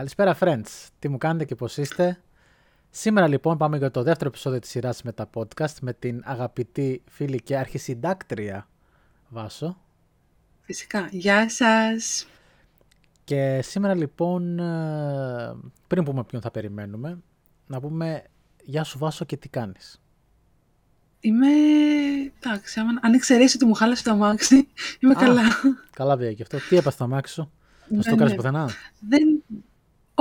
Καλησπέρα friends, τι μου κάνετε και πώς είστε; Σήμερα λοιπόν πάμε για το δεύτερο επεισόδιο της σειράς με τα podcast με την αγαπητή φίλη και αρχισυντάκτρια Βάσο. Φυσικά. Γεια σας. Και σήμερα λοιπόν, ε, πριν πούμε ποιον θα περιμένουμε, να πούμε Γεια σου Βάσο και τι κάνεις. Είμαι, εντάξει, αν εξαιρέσει ότι μου χάλασε το αμάξι, είμαι καλά. Καλά βέβαια και αυτό. Τι έπαθε το αμάξι σου, θα το κάνεις πουθενά; Δεν,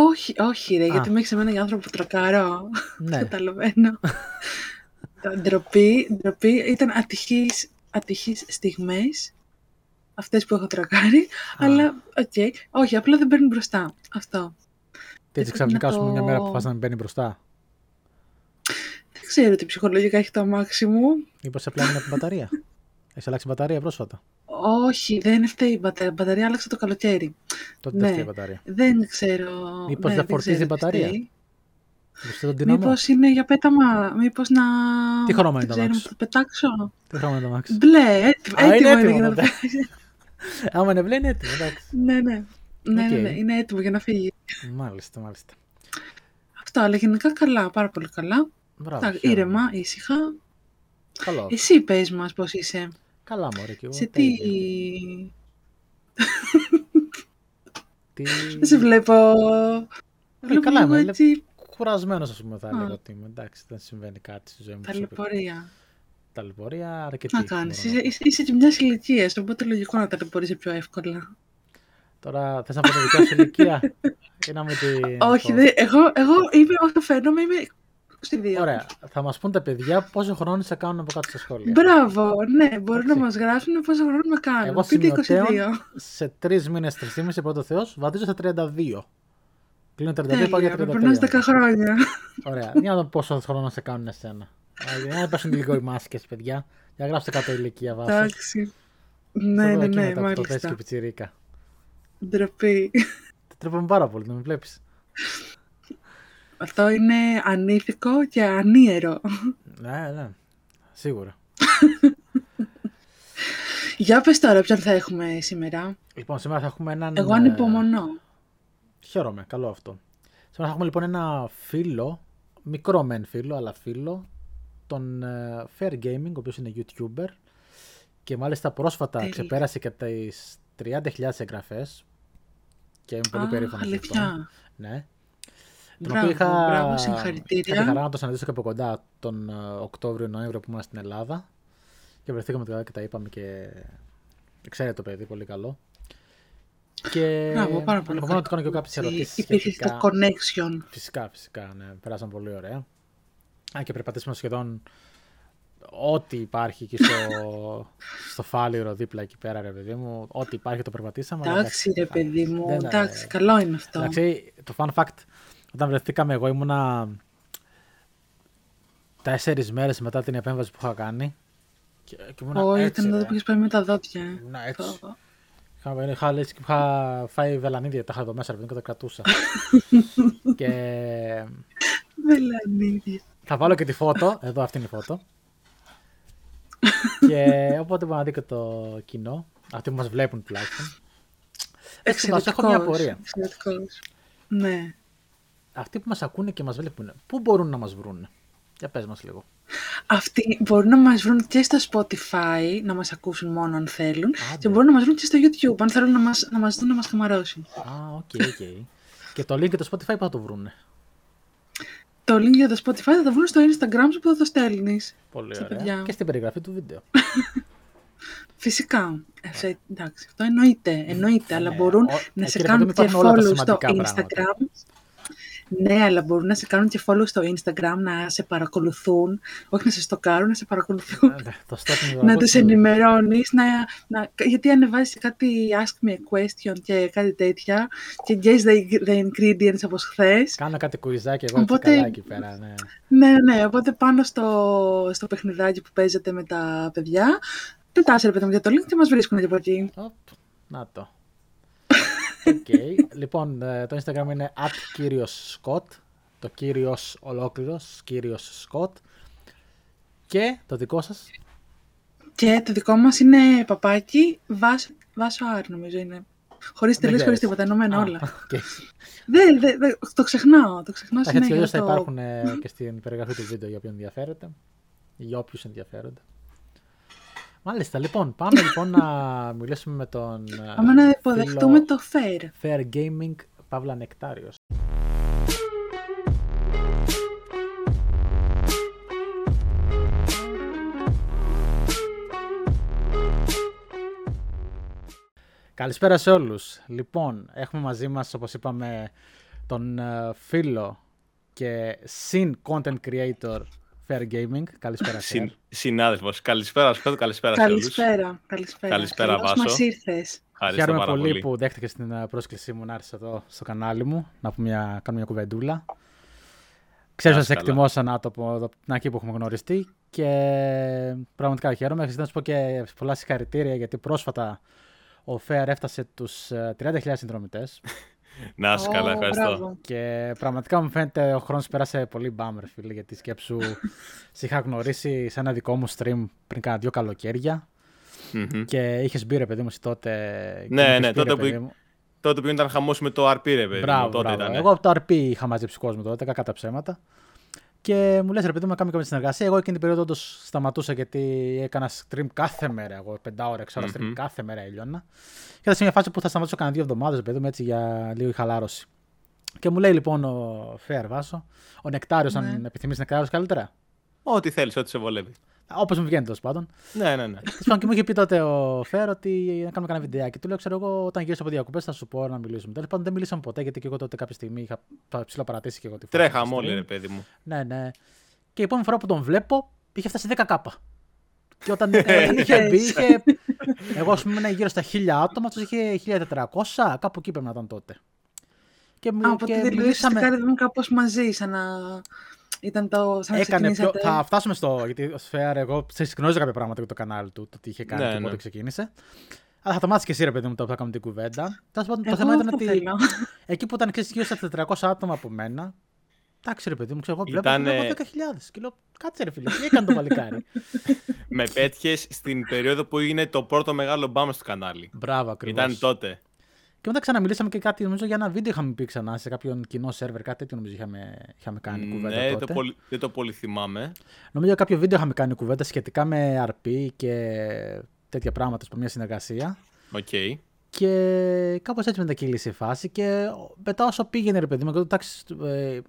όχι, όχι ρε, γιατί με έχει εμένα για άνθρωπο που τρακάρω. Ναι. Καταλαβαίνω. ντροπή, ντροπή. Ήταν ατυχείς, ατυχείς στιγμές, αυτές που έχω τρακάρει, αλλά ok. Okay. Όχι, απλά δεν παίρνει μπροστά. Αυτό. Και έτσι ξαφνικά σου μια μέρα που φας να μην παίρνει μπροστά. Δεν ξέρω τι ψυχολογικά έχει το αμάξι μου. Μήπως απλά είναι από την μπαταρία. Έχει αλλάξει μπαταρία πρόσφατα. Όχι, δεν φταίει η μπαταρία. Η μπαταρία άλλαξε το καλοκαίρι. Τότε ναι. δεν φταίει η μπαταρία. Δεν ξέρω. Μήπως ναι, δεν φορτίζει η μπαταρία; Μήπως είναι για πέταμα, μήπως να. Τι χρώμα είναι το αμάξι. Να το πετάξω. Τι χρώμα είναι το αμάξι. Μπλε, έτοιμο, είναι, έτοιμο είναι, να Άμα είναι μπλε, είναι έτοιμο. Εντάξει. ναι, ναι. Ναι, ναι, ναι, είναι έτοιμο για να φύγει. Μάλιστα, μάλιστα. Αυτό, αλλά γενικά καλά, πάρα πολύ καλά. Μπράβο, ήρεμα, ήσυχα. Καλό. Εσύ πες μας πώς είσαι. Καλά μωρέ και εγώ. Σε τι... τι... Δεν σε βλέπω... Ε, καλά είμαι, έτσι... κουρασμένος ας πούμε θα έλεγα ότι είμαι. Εντάξει, δεν συμβαίνει κάτι στη ζωή μου. Ταλαιπωρία. Ταλαιπωρία αρκετή. Να κάνεις, είσαι, είσαι, είσαι και μιας ηλικίας, οπότε λογικό να ταλαιπωρείσαι πιο εύκολα. Τώρα θες να πω τη δικιά σου ηλικία; Ή να την... Όχι, δε, εγώ, εγώ είμαι, όσο φαίνομαι, είμαι 22. Ωραία. Θα μας πούν τα παιδιά πόσο χρόνο σε κάνουν από κάτω στα σχόλια. Μπράβο, ναι, μπορούν να μας γράψουν πόσο χρόνο με κάνουν. Εγώ Πείτε 22. Σε τρεις μήνες, τρεις μήνε, πρώτο Θεός, βαδίζω στα 32. Κλείνω 32, πάω για 33. Περνάς 10 χρόνια. Ωραία. Για να δω πόσο χρόνο σε κάνουν εσένα. Για να πέσουν λίγο οι μάσκες, παιδιά. Για να γράψετε κάτω ηλικία βάση. Εντάξει. Ναι, ναι, ναι, μάλιστα. Το και πιτσιρίκα. Ντροπή. Τρέπομαι πάρα πολύ, να με βλέπεις. Αυτό είναι ανήθικο και ανίερο. Ναι, ναι. Σίγουρα. Για πες τώρα ποιον θα έχουμε σήμερα. Λοιπόν, σήμερα θα έχουμε έναν... Εγώ ανυπομονώ. Χαίρομαι, καλό αυτό. Σήμερα θα έχουμε λοιπόν ένα φίλο, μικρό μεν φίλο, αλλά φίλο, τον ε, Fair Gaming, ο οποίος είναι YouTuber και μάλιστα πρόσφατα Τέλει. ξεπέρασε και τις 30.000 εγγραφές και είμαι πολύ περήφανος. Αλήθεια. Ναι. Τον οποίο είχα, μπράβο, συγχαρητήρια. Είχα χαρά να το συναντήσω και από κοντά τον ε, Οκτώβριο-Νοέμβριο που ήμουν στην Ελλάδα. Και βρεθήκαμε τώρα και τα είπαμε και ξέρετε το παιδί, πολύ καλό. Και Μπράβο, πάρα πολύ. Επομένω, του κάνω και κάποιες ερωτήσεις. Υπήρχε το connection. Φυσικά, φυσικά. Ναι, περάσαμε πολύ ωραία. Αν και περπατήσαμε σχεδόν ό,τι υπάρχει εκεί στο, στο φάληρο δίπλα εκεί πέρα, ρε παιδί μου. Ό,τι υπάρχει το περπατήσαμε. Εντάξει, ρε παιδί μου. Εντάξει, καλό είναι αυτό. Εντάξει, το fun fact όταν βρεθήκαμε εγώ ήμουνα τέσσερις μέρες μετά την επέμβαση που είχα κάνει. Και, και Όχι, ήταν εδώ που είχες πάει με τα δόντια. Να έτσι. Είχα, είχα λες και είχα φάει βελανίδια, τα είχα εδώ μέσα, και τα κρατούσα. και... Βελανίδια. Θα βάλω και τη φώτο, εδώ αυτή είναι η φώτο. και οπότε μπορεί να δει και το κοινό, αυτοί που μας βλέπουν τουλάχιστον. Έτσι, έχω μια απορία. Ναι αυτοί που μας ακούνε και μας βλέπουν, πού μπορούν να μας βρουν. Για πες μας λίγο. Αυτοί μπορούν να μας βρουν και στο Spotify, να μας ακούσουν μόνο αν θέλουν, και μπορούν να μας βρουν και στο YouTube, αν θέλουν να μας, να μας δουν να μας καμαρώσουν. Α, οκ, οκ. και το link για το Spotify που θα το βρουν. Το link για το Spotify θα το βρουν στο Instagram σου που θα το στέλνεις. Πολύ ωραία. Παιδιά. Και στην περιγραφή του βίντεο. Φυσικά. Ε, εντάξει, αυτό εννοείται, εννοείται αλλά ναι, μπορούν να σε κάνουν και follow στο Instagram. Ναι, αλλά μπορούν να σε κάνουν και follow στο Instagram, να σε παρακολουθούν. Όχι να σε στοκάρουν, να σε παρακολουθούν. Ναι, το να τους ενημερώνεις. Να, να, γιατί ανεβάζεις κάτι ask me a question και κάτι τέτοια. Και guess the, the ingredients από χθες. Κάνω κάτι κουιζάκι εγώ οπότε, καλά εκεί πέρα. Ναι. ναι, ναι. Οπότε πάνω στο, στο παιχνιδάκι που παίζετε με τα παιδιά. Πετάσαι ρε παιδί μου για το link και μας βρίσκουν και από εκεί. να το. Okay. λοιπόν, ε, το Instagram είναι at κύριος Scott. Το κύριος ολόκληρος, κύριος Scott. Και το δικό σας; Και το δικό μας είναι παπάκι, Βάσο, Βάσο R νομίζω είναι. Χωρίς τελείως, χωρίς τίποτα, ενωμένα όλα. Δεν, δε, δε, το ξεχνάω. Το ξεχνάω συνέχεια. Έτσι θα υπάρχουν ε, και στην περιγραφή του βίντεο για όποιον ενδιαφέρεται. Για όποιους ενδιαφέρονται. Μάλιστα, λοιπόν, πάμε λοιπόν να μιλήσουμε με τον. Ε, πάμε να υποδεχτούμε το Fair. Fair Gaming, Παύλα Νεκτάριος. Καλησπέρα σε όλους. Λοιπόν, έχουμε μαζί μας, όπως είπαμε, τον ε, φίλο και συν content creator Fair Gaming. Καλησπέρα, Συν, Συνάδελφος. Καλησπέρα, Σκότ. Καλησπέρα, σε όλους. Καλησπέρα. Καλησπέρα, καλησπέρα Βάσο. μας ήρθες. Χαίρομαι πολύ, πολύ, που δέχτηκες την ε, πρόσκλησή μου να έρθεις εδώ στο κανάλι μου, να πούμε μια, κάνω μια κουβεντούλα. Ξέρω ότι σε εκτιμώ σαν άτομο από την αρχή που έχουμε γνωριστεί και πραγματικά χαίρομαι. Θέλω να σου πω και πολλά συγχαρητήρια γιατί πρόσφατα ο Fair έφτασε τους 30.000 ε, συνδρομητές. Να είσαι καλά, ευχαριστώ. Και πραγματικά μου φαίνεται ο χρόνος πέρασε πολύ μπάμερ, φίλε, γιατί σκέψου σε είχα γνωρίσει σε ένα δικό μου stream πριν κάνα δύο καλοκαίρια και είχες μπει ρε παιδί μου τότε. Ναι, ναι, τότε που, τότε που ήταν χαμός με το RP ρε παιδί μπράβο, τότε μπράβο. Ήταν. Εγώ από το RP είχα μαζέψει κόσμο τότε, κακά τα ψέματα. Και μου λες, ρε παιδί μου, να κάνουμε κάποια συνεργασία. Εγώ εκείνη την περίοδο όντως σταματούσα γιατί έκανα stream κάθε μέρα. Εγώ πεντά ώρα, ξέρω, mm-hmm. stream κάθε μέρα έλειωνα. Και ήταν σε μια φάση που θα σταματήσω κανένα δύο εβδομάδες, παιδί μου, έτσι για λίγο η χαλάρωση. Και μου λέει λοιπόν ο Φέαρ Βάσο, ο Νεκτάριος, ναι. αν επιθυμείς Νεκτάριο καλύτερα. Ό,τι θέλεις, ό,τι σε βολεύει. Όπως μου βγαίνει τέλος πάντων. Ναι, ναι, ναι. και μου είχε πει τότε ο Φέρ ότι να κάνουμε κανένα βιντεάκι. Του λέω, ξέρω εγώ, όταν γυρίσω από διακοπές θα σου πω να μιλήσουμε. Τέλος πάντων δεν μιλήσαμε ποτέ γιατί και εγώ τότε κάποια στιγμή είχα ψηλά παρατήσει και εγώ τη φορά. Τρέχαμε όλοι, ρε παιδί μου. Ναι, ναι. Και η επόμενη φορά που τον βλέπω είχε φτάσει 10 κάπα. Και όταν, είχε μπει, είχε. Εγώ, ας πούμε, γύρω στα 1000 άτομα, αυτός είχε 1400, κάπου εκεί πρέπει να ήταν τότε. Και, Α, και μιλήσαμε. κάπως μαζί, σαν να. Ήταν το. Σαν Έκανε πιο... Θα φτάσουμε στο. Γιατί ο Σφαίρ, εγώ γνώριζα κάποια πράγματα για το κανάλι του, το τι είχε κάνει ναι, και πότε ναι. ξεκίνησε. Αλλά θα το μάθεις και εσύ, ρε παιδί μου, το που θα κάνουμε την κουβέντα. το θέμα ήταν ότι. εκεί που ήταν γύρω στα 400 άτομα από μένα. Εντάξει, ρε παιδί μου, ξέρω εγώ βλέπω Ήτανε... 10.000. Και λέω, κάτσε ρε φίλε, τι έκανε το παλικάρι; Με πέτυχες στην περίοδο που είναι το πρώτο μεγάλο μπάμα στο κανάλι. Μπράβο, ακριβώς. Ήταν τότε. Και μετά ξαναμιλήσαμε και κάτι, νομίζω για ένα βίντεο είχαμε πει ξανά σε κάποιον κοινό σερβερ, κάτι τέτοιο νομίζω είχαμε, είχαμε κάνει mm, κουβέντα. Ναι, τότε. Το πολύ, δεν το πολύ θυμάμαι. Νομίζω κάποιο βίντεο είχαμε κάνει κουβέντα σχετικά με RP και τέτοια πράγματα από μια συνεργασία. Ok. Okay. Και κάπως έτσι μετακύλησε η φάση. Και μετά όσο πήγαινε, ρε παιδί μου, εντάξει, ε,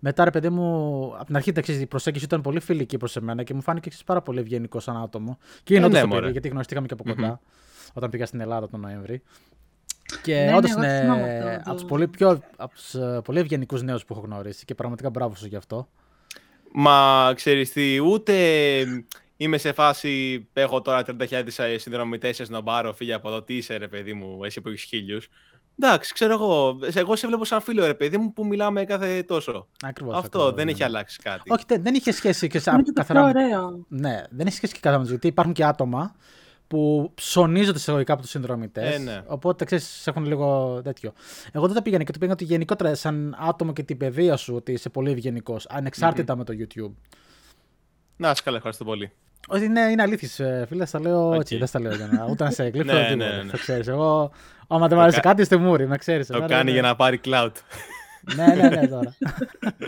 μετά ρε παιδί μου, από την αρχή η προσέγγιση ήταν πολύ φιλική προς εμένα και μου φάνηκε πάρα πολύ ευγενικό σαν άτομο. Και είναι ε, ναι, γιατί γνωριστήκαμε και από κοντά, mm-hmm. όταν πήγα στην Ελλάδα τον Νοέμβρη. Και ναι, όντως ναι, είναι από τους πολύ, πιο, ε, πολύ ευγενικούς νέους που έχω γνωρίσει και πραγματικά μπράβο σου γι' αυτό. Μα ξέρεις τι, ούτε είμαι σε φάση. Έχω τώρα 30.000 συνδρομητές σε σνομπάρο, φύγε από εδώ. Τι είσαι, ρε παιδί μου, εσύ που έχεις χίλιους. Εντάξει, ξέρω εγώ. Εγώ σε βλέπω σαν φίλο, ρε παιδί μου, που μιλάμε κάθε τόσο. Ακριβώς, Αυτό ακριβώς, δεν ναι. έχει αλλάξει κάτι. Όχι, δεν είχε σχέση και σαν. καθαρά... ωραίο. Ναι, δεν έχει σχέση και καθαρά γιατί υπάρχουν και άτομα που ψωνίζονται εισαγωγικά από τους συνδρομητές. Ε, ναι. Οπότε ξέρεις, έχουν λίγο τέτοιο. Εγώ δεν τα πήγαινα και το πήγαινα ότι γενικότερα σαν άτομο και την παιδεία σου ότι είσαι πολύ ευγενικός, ανεξάρτητα με το YouTube. Να, σε καλά, ευχαριστώ πολύ. Ότι ναι, είναι αλήθεια, φίλε. Τα λέω okay. έτσι. Δεν στα λέω για να. Ούτε να σε εκλείψω. ναι, ναι, ναι. Θα ξέρεις. Εγώ, άμα δεν μου αρέσει κάτι, είστε μούρι, με ξέρεις. Το κάνει για να πάρει cloud. ναι, ναι, ναι, τώρα.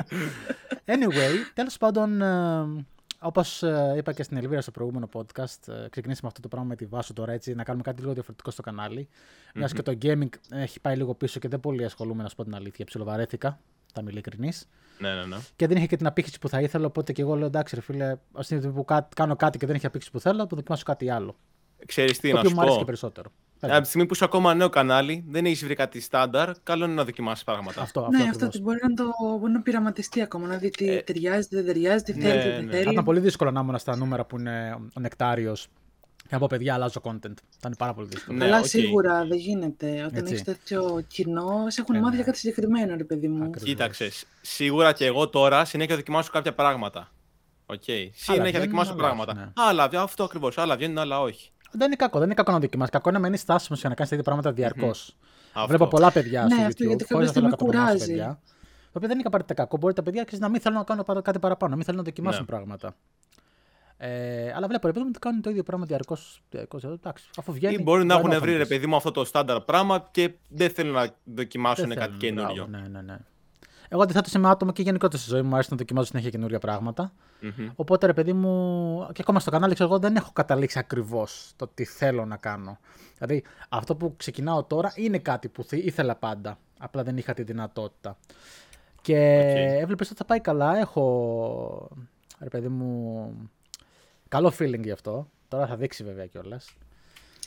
anyway, τέλος πάντων, ε, Όπως ε, είπα και στην Ελβίρα στο προηγούμενο podcast, ε, ξεκινήσαμε αυτό το πράγμα με τη βάση τώρα έτσι, να κάνουμε κάτι λίγο διαφορετικό στο κανάλι. Mm-hmm. Μια και το gaming έχει πάει λίγο πίσω και δεν πολύ ασχολούμαι, να σου πω την αλήθεια. Ψιλοβαρέθηκα, θα είμαι ειλικρινής. Ναι, ναι, ναι. Και δεν είχε και την απήχηση που θα ήθελα, οπότε και εγώ λέω εντάξει, ρε φίλε, ας στιγμή που κάνω κάτι και δεν έχει απήχηση που θέλω, θα δοκιμάσω κάτι άλλο. Ξέρεις τι, το οποίο μου αρέσει και περισσότερο. Από τη στιγμή που είσαι ακόμα νέο κανάλι, δεν έχεις βρει κάτι στάνταρ, καλό είναι να δοκιμάσεις πράγματα. Αυτό, αυτό, ναι, αυτό μπορεί να το μπορεί να πειραματιστεί ακόμα, να δει τι ε, ταιριάζει, δεν ταιριάζει, τι ναι, θέλει, τι δεν ναι. θέλει. Θα ήταν πολύ δύσκολο να ήμουν στα νούμερα που είναι ο νεκτάριος και από παιδιά αλλάζω content. Θα είναι πάρα πολύ δύσκολο. Ναι, Αλλά okay. σίγουρα δεν γίνεται. Όταν έχεις τέτοιο κοινό, σε έχουν ε, μάθει για κάτι συγκεκριμένο, ρε παιδί μου. Κοίταξε. Σίγουρα και εγώ τώρα συνέχεια δοκιμάσω κάποια πράγματα. Ok. Okay. Συνέχεια δοκιμάσω πράγματα. Ναι. Άλλα, αυτό ακριβώς. Άλλα βγαίνουν, άλλα όχι. Δεν είναι κακό, δεν είναι κακό να δοκιμάσεις. Κακό είναι να μένεις στάσιμος για να κάνεις τέτοια πράγματα διαρκώς. Mm-hmm. Βλέπω πολλά παιδιά ναι, στο αυτό, YouTube. Γιατί κάποια στιγμή κουράζει. Παιδιά, το οποίο δεν είναι απαραίτητα κακό. Μπορεί τα παιδιά να μην θέλουν να κάνουν κάτι παραπάνω, να μην θέλουν να δοκιμάσουν ναι. πράγματα. Ε, αλλά βλέπω ρε παιδί μου ότι κάνουν το ίδιο πράγμα διαρκώς. Αφού βγαίνει. Ή μπορεί να έχουν βρει ρε παιδί μου αυτό το στάνταρ πράγμα και δεν θέλουν να δοκιμάσουν κάτι καινούριο. Ναι, ναι, ναι. Εγώ αντιθέτω είμαι άτομο και γενικότερα στη ζωή μου αρέσει να δοκιμάζω συνέχεια καινούργια πράγματα. Mm-hmm. Οπότε ρε παιδί μου, και ακόμα στο κανάλι ξέρω εγώ δεν έχω καταλήξει ακριβώς το τι θέλω να κάνω. Δηλαδή αυτό που ξεκινάω τώρα είναι κάτι που ήθελα πάντα. Απλά δεν είχα τη δυνατότητα. Και okay. έβλεπες ότι θα πάει καλά. Έχω ρε παιδί μου καλό feeling γι' αυτό. Τώρα θα δείξει βέβαια κιόλας.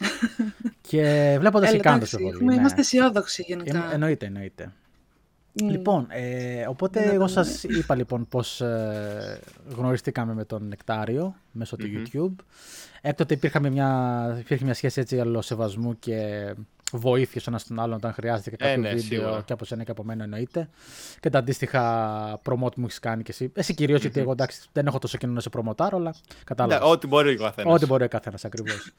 και βλέποντας τι κάνω στο ναι. Είμαστε αισιόδοξοι γενικά. εννοείται, εννοείται. Λοιπόν, ε, οπότε εγώ σας είπα λοιπόν πώς ε, γνωριστήκαμε με τον Νεκτάριο μέσω του YouTube. Έκτοτε υπήρχε μια, υπήρχε μια σχέση έτσι αλληλοσεβασμού και βοήθεια ένας τον άλλον όταν χρειάζεται κάποιο ε, ναι, βίντεο σίγουρα. και από σένα και από μένα εννοείται. Και τα αντίστοιχα promote μου έχεις κάνει και εσύ. Εσύ κυρίως, γιατί εγώ εντάξει, δεν έχω τόσο κοινό να σε προμοτάρω, αλλά κατάλαβα. Ναι, ό,τι μπορεί ο καθένας. Ό,τι μπορεί ο καθένας ακριβώς.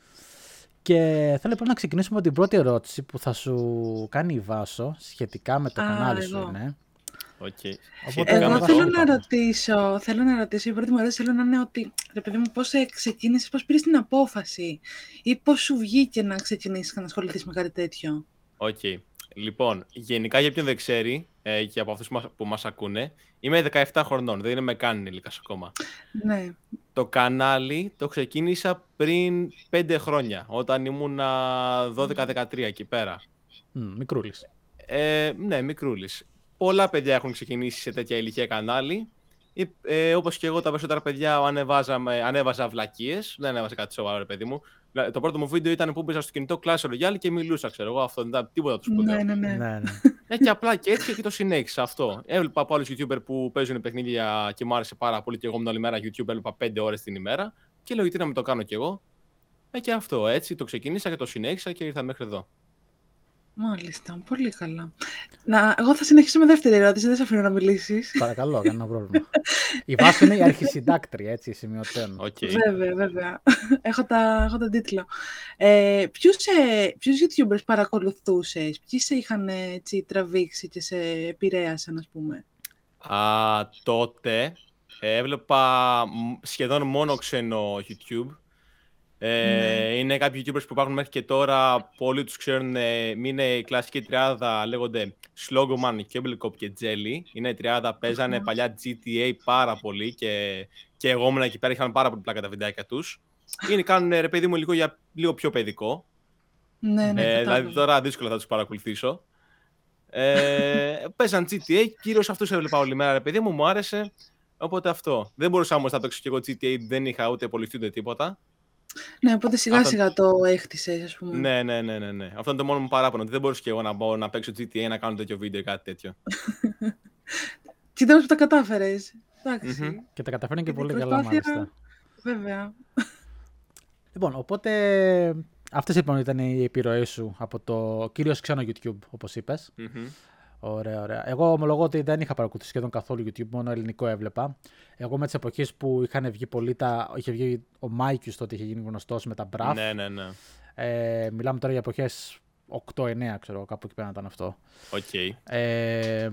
Και θέλω λοιπόν να ξεκινήσουμε με την πρώτη ερώτηση που θα σου κάνει η Βάσο σχετικά με το κανάλι σου. Ναι. Okay. Εγώ θέλω να ρωτήσω, θέλω να ρωτήσω, η πρώτη μου ερώτηση θέλω να είναι ότι, ρε παιδί μου, πώς ξεκίνησες, πώς πήρες την απόφαση ή πώς σου βγήκε να ξεκινήσεις να ασχοληθείς με κάτι τέτοιο; Ok. Okay. Λοιπόν, γενικά για ποιον δεν ξέρει ε, και από αυτούς που μας ακούνε, είμαι 17 χρονών, δεν είμαι καν ενήλικας ακόμα. Ναι. Το κανάλι το ξεκίνησα πριν 5 χρόνια, όταν ήμουν 12-13 εκεί πέρα. Mm, μικρούλης. Ε, ναι, μικρούλης. Πολλά παιδιά έχουν ξεκινήσει σε τέτοια ηλικία κανάλι. Ε, Όπως και εγώ, τα περισσότερα παιδιά ανέβαζα βλακίες. Δεν ανέβαζα κάτι σοβαρό, παιδί μου. Το πρώτο μου βίντεο ήταν που μπήκα στο κινητό Clash Royale και μιλούσα, ξέρω εγώ. Αυτό δεν ήταν τίποτα τους σπουδαίου. Ναι, ναι, ναι. ναι, ναι. Ε, και απλά και έτσι και το συνέχισα αυτό. Έβλεπα από άλλους YouTuber που παίζουν παιχνίδια και μου άρεσε πάρα πολύ και εγώ ήμουν όλη μέρα YouTube, έβλεπα 5 ώρες την ημέρα. Και λέω γιατί να με το κάνω κι εγώ. Ε, και αυτό έτσι το ξεκίνησα και το συνέχισα και ήρθα μέχρι εδώ. Μάλιστα, πολύ καλά. Να, εγώ θα συνεχίσω με δεύτερη ερώτηση, δεν σε αφήνω να μιλήσεις. Παρακαλώ, κανένα πρόβλημα. η βάση είναι η αρχισυντάκτρια, έτσι, σημειωτέων. Okay. Βέβαια, βέβαια. έχω, τα, έχω τον τίτλο. Ε, ποιους, ε, ποιους YouTubers παρακολουθούσες, ποιοι σε είχαν έτσι, τραβήξει και σε επηρέασαν, ας πούμε; Α, τότε έβλεπα σχεδόν μόνο ξένο YouTube. Ε, ναι. Είναι κάποιοι YouTubers που υπάρχουν μέχρι και τώρα, πολλοί τους ξέρουν, ε, είναι η κλασική τριάδα, λέγονται Slogoman, Cablecop και Jelly. Είναι η τριάδα, παίζανε παλιά GTA πάρα πολύ και, και εγώ ήμουν εκεί πέρα, είχαν πάρα πολύ πλάκα τα βιντεάκια τους. Είναι, κάνουν ρε παιδί μου λίγο, για, λίγο πιο παιδικό. Ναι, ναι, ε, δηλαδή τώρα δύσκολα θα τους παρακολουθήσω. Ε, παίζαν GTA, κυρίως αυτούς έβλεπα όλη μέρα ρε παιδί μου, μου άρεσε. Οπότε αυτό. Δεν μπορούσα όμως να παίξω και εγώ GTA, δεν είχα ούτε πολυθεί ούτε τίποτα. Ναι, οπότε σιγά σιγά το έχτισες, ας πούμε. Ναι, ναι, ναι, ναι, ναι. Αυτό είναι το μόνο μου παράπονο. Δεν μπορούσα και εγώ να, μπω, να παίξω GTA να κάνω τέτοιο βίντεο ή κάτι τέτοιο. Τι που τα κατάφερες. Και τα καταφέρνει και, πολύ καλά, μάλιστα. Βέβαια. Λοιπόν, οπότε αυτές λοιπόν ήταν οι επιρροές σου από το κυρίως ξένο YouTube, όπως Ωραία, ωραία. Εγώ ομολογώ ότι δεν είχα παρακολουθήσει σχεδόν καθόλου YouTube, μόνο ελληνικό έβλεπα. Εγώ με τις εποχές που είχαν βγει πολύ τα. είχε βγει ο Mikeius τότε, είχε γίνει γνωστός με τα μπραφ. Ναι, ναι, ναι. Ε, μιλάμε τώρα για εποχές 8-9, ξέρω κάπου εκεί πέρα ήταν αυτό. Okay. Ε,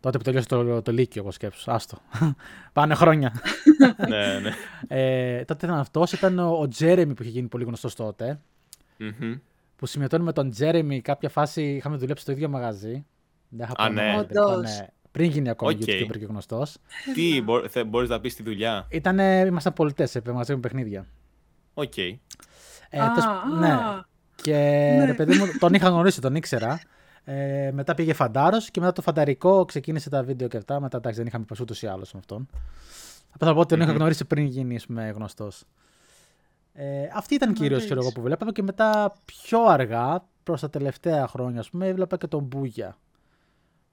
τότε που τελείωσε το, το Λύκειο, εγώ σκέψω. Άστο. Πάνε χρόνια. ναι, ναι. Ε, τότε ήταν αυτός. Ήταν ο Τζέρεμι που είχε γίνει πολύ γνωστός τότε. Mm-hmm. Που σημειωτώνει με τον Τζέρεμι κάποια φάση είχαμε δουλέψει στο ίδιο μαγαζί. Δεν θα ναι. ναι. Πριν γίνει ακόμα okay. YouTuber και γνωστός. Τι μπορείς να πεις στη δουλειά; Ήτανε, ήμασταν πολιτές, μαζί με παιχνίδια. Οκ. Okay. Ε, ναι. Και ναι. ρε παιδί μου, τον είχα γνωρίσει, τον ήξερα. Ε, μετά πήγε φαντάρος και μετά το φανταρικό ξεκίνησε τα βίντεο και αυτά. Μετά εντάξει, δεν είχαμε πει ούτως ή άλλως με αυτόν. Απλά θα πω ότι τον είχα γνωρίσει πριν γίνει γνωστός. Ε, αυτή ήταν κυρίως εγώ που βλέπαμε και μετά πιο αργά, προς τα τελευταία χρόνια, ας πούμε, έβλεπα και τον Μπούγια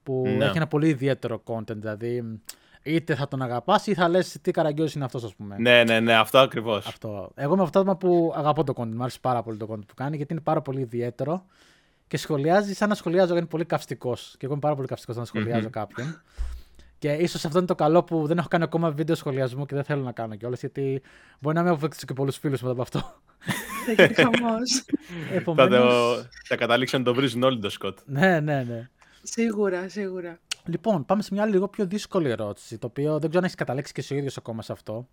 που ναι. έχει ένα πολύ ιδιαίτερο content. Δηλαδή, είτε θα τον αγαπάς ή θα λες τι καραγκιόζης είναι αυτός, ας πούμε. Ναι, ναι, ναι, αυτό ακριβώς. Αυτό. Εγώ είμαι αυτό που αγαπώ το content. Μου αρέσει πάρα πολύ το content που κάνει γιατί είναι πάρα πολύ ιδιαίτερο και σχολιάζει σαν να σχολιάζω είναι πολύ καυστικός. Και εγώ είμαι πάρα πολύ καυστικός να σχολιάζω mm-hmm. κάποιον. Και ίσως αυτό είναι το καλό που δεν έχω κάνει ακόμα βίντεο σχολιασμού και δεν θέλω να κάνω κιόλας, γιατί μπορεί να μην αποφύγω και πολλούς φίλους μετά από αυτό. Θα γίνει χαμός. Θα καταλήξουν να το βρίζουν όλοι το Σκοτ. Ναι, ναι, ναι. Σίγουρα, σίγουρα. Λοιπόν, πάμε σε μια λίγο πιο δύσκολη ερώτηση, το οποίο δεν ξέρω αν έχεις καταλήξει και εσύ ο ίδιος ακόμα σε αυτό.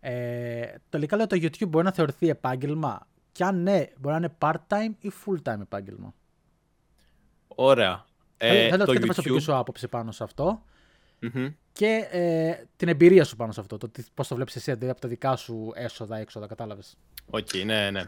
Ε, τελικά λέω το YouTube μπορεί να θεωρηθεί επάγγελμα; Και αν ναι, μπορεί να είναι part-time ή full-time επάγγελμα; Ωραία. Ε, θέλω το την προσωπική σου άποψη πάνω σε αυτο και ε, την εμπειρία σου πάνω σε αυτό. Το πώς το βλέπεις εσύ δηλαδή από τα δικά σου έσοδα, έξοδα, κατάλαβες. Οκ, okay, ναι, ναι.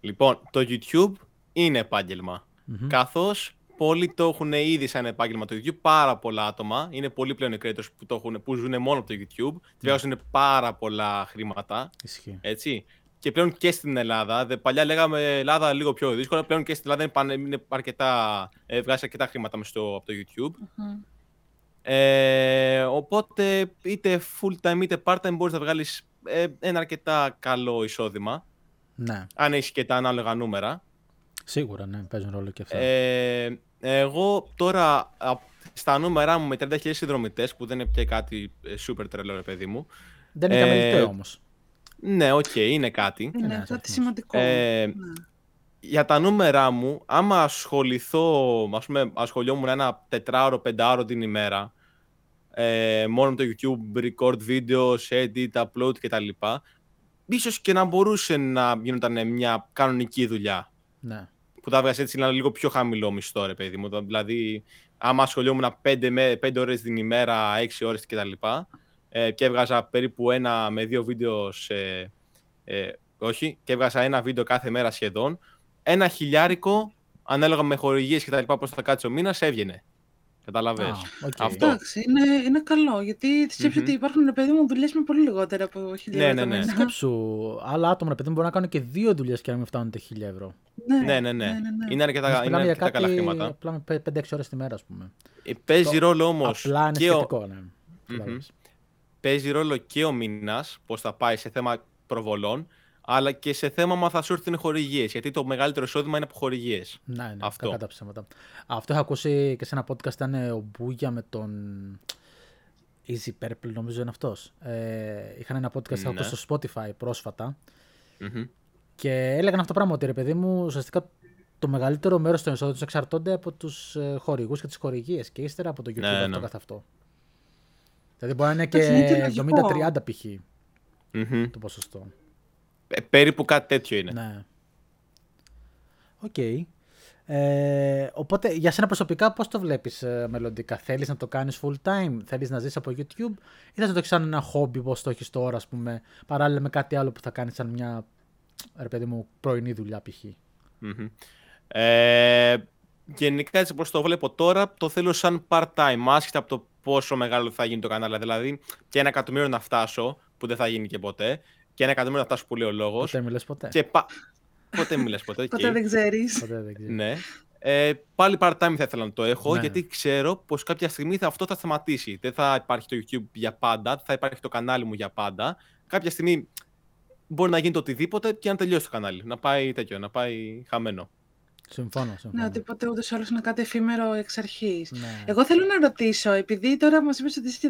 Λοιπόν, το YouTube είναι επάγγελμα. Mm-hmm. Καθώς πολλοί το έχουν ήδη σαν επάγγελμα το YouTube. Πάρα πολλά άτομα. Είναι πολλοί πλέον οι creators που, το έχουν, που ζουν μόνο από το YouTube. Mm. είναι πάρα πολλά χρήματα. Ισχύει. Έτσι. Και πλέον και στην Ελλάδα. Δε, παλιά λέγαμε Ελλάδα λίγο πιο δύσκολα. Πλέον και στην Ελλάδα είναι, είναι αρκετά, ε, βγάζει αρκετά χρήματα μέσα από το YouTube. Mm-hmm. Ε, οπότε είτε full time είτε part time μπορείς να βγάλεις ε, ένα αρκετά καλό εισόδημα. Ναι. Αν έχεις και τα ανάλογα νούμερα. Σίγουρα, ναι, παίζουν ρόλο και αυτά. Ε, εγώ τώρα στα νούμερα μου με 30.000 συνδρομητές, που δεν είναι πια κάτι ε, super τρελό, ρε παιδί μου. Δεν είναι ε, και λίγο όμως. Ναι, οκ, okay, είναι κάτι. Είναι ναι, κάτι σημαντικό. Ε, ναι. Για τα νούμερα μου, άμα ασχοληθώ, ας πούμε, ασχολιόμουν ένα τετράωρο, πεντάωρο την ημέρα, ε, μόνο με το YouTube, record videos, edit, upload κτλ. Ίσως και να μπορούσε να γινόταν μια κανονική δουλειά. Ναι. Που θα βγάζει έτσι ένα λίγο πιο χαμηλό μισθό, ρε παιδί μου. Δηλαδή, άμα ασχολιόμουν 5, με, 5 ώρες την ημέρα, 6 ώρες κτλ. Ε, και έβγαζα περίπου ένα με δύο βίντεο σε, ε, όχι, και έβγαζα ένα βίντεο κάθε μέρα σχεδόν. Ένα χιλιάρικο, ανάλογα με χορηγίες και τα λοιπά, πώς θα κάτσει ο μήνας, έβγαινε. Καταλαβες. Ah, okay. Αυτό. Εντάξει, είναι, είναι καλό. Γιατί σκέψου mm-hmm. ότι υπάρχουν παιδί μου δουλειές με πολύ λιγότερα από χιλιάδε ναι, ναι, ναι. Σκέψου, άλλα άτομα ρε παιδί μου μπορεί να κάνουν και δύο δουλειές και να μην φτάνουν τα χίλια ευρώ. Ναι, ναι, ναι. ναι. ναι, ναι, ναι. Είναι αρκετά, είναι αρκετά καλά χρήματα. Απλά με 5-6 ώρες τη μέρα, ας πούμε. Ε, παίζει Το... ρόλο όμως. Απλά είναι σχετικό, ναι. Mm-hmm. Παίζει ρόλο και ο μήνας, πώς θα πάει σε θέμα προβολών αλλά και σε θέμα μα θα σου έρθουν χορηγίες. Γιατί το μεγαλύτερο εισόδημα είναι από χορηγίες. Ναι, ναι, αυτό. Κατά ψέματα. Αυτό είχα ακούσει και σε ένα podcast. Ήταν ο Μπούγια με τον. Easy Purple, νομίζω είναι αυτός. Ε, είχαν ένα podcast ναι. στο Spotify πρόσφατα. Mm-hmm. Και έλεγαν αυτό το πράγμα ότι ρε παιδί μου, ουσιαστικά το μεγαλύτερο μέρος των εσόδων τους εξαρτώνται από τους ε, χορηγούς και τις χορηγίες και ύστερα από το YouTube ναι, αυτό ναι. καθ' αυτό. Δηλαδή μπορεί να είναι και 70-30 π.χ. Mm-hmm. το ποσοστό. Ε, περίπου κάτι τέτοιο είναι. Ναι. Οκ. Okay. Ε, οπότε για σένα προσωπικά πώς το βλέπεις ε, μελλοντικά; Θέλεις να το κάνεις full time, θέλεις να ζεις από YouTube; Ή θες να το έχεις σαν ένα χόμπι όπως το έχεις τώρα ας πούμε, παράλληλα με κάτι άλλο που θα κάνεις σαν μια ρε παιδί μου πρωινή δουλειά π.χ. Mm-hmm. Ε, γενικά έτσι όπως το βλέπω τώρα το θέλω σαν part-time άσχετα από το πόσο μεγάλο θα γίνει το κανάλι. Δηλαδή και ένα εκατομμύριο να φτάσω που δεν θα γίνει και ποτέ και ένα εκατομμύριο να φτάσει που λέει ο λόγος. Ποτέ μιλέ ποτέ. Και πα... ποτέ μιλέ ποτέ. ποτέ δεν ξέρεις. ναι. Ε, πάλι part-time θα ήθελα να το έχω, ναι. γιατί ξέρω πως κάποια στιγμή θα, αυτό θα σταματήσει. Δεν θα υπάρχει το YouTube για πάντα, θα υπάρχει το κανάλι μου για πάντα. Κάποια στιγμή μπορεί να γίνει το οτιδήποτε και να τελειώσει το κανάλι. Να πάει τέτοιο, να πάει χαμένο. Συμφώνω, συμφώνω. Ναι, ότι ποτέ ούτως ή είναι κάτι εφήμερο εξ αρχής. Ναι. Εγώ θέλω να ρωτήσω, επειδή τώρα μας είπες ότι είσαι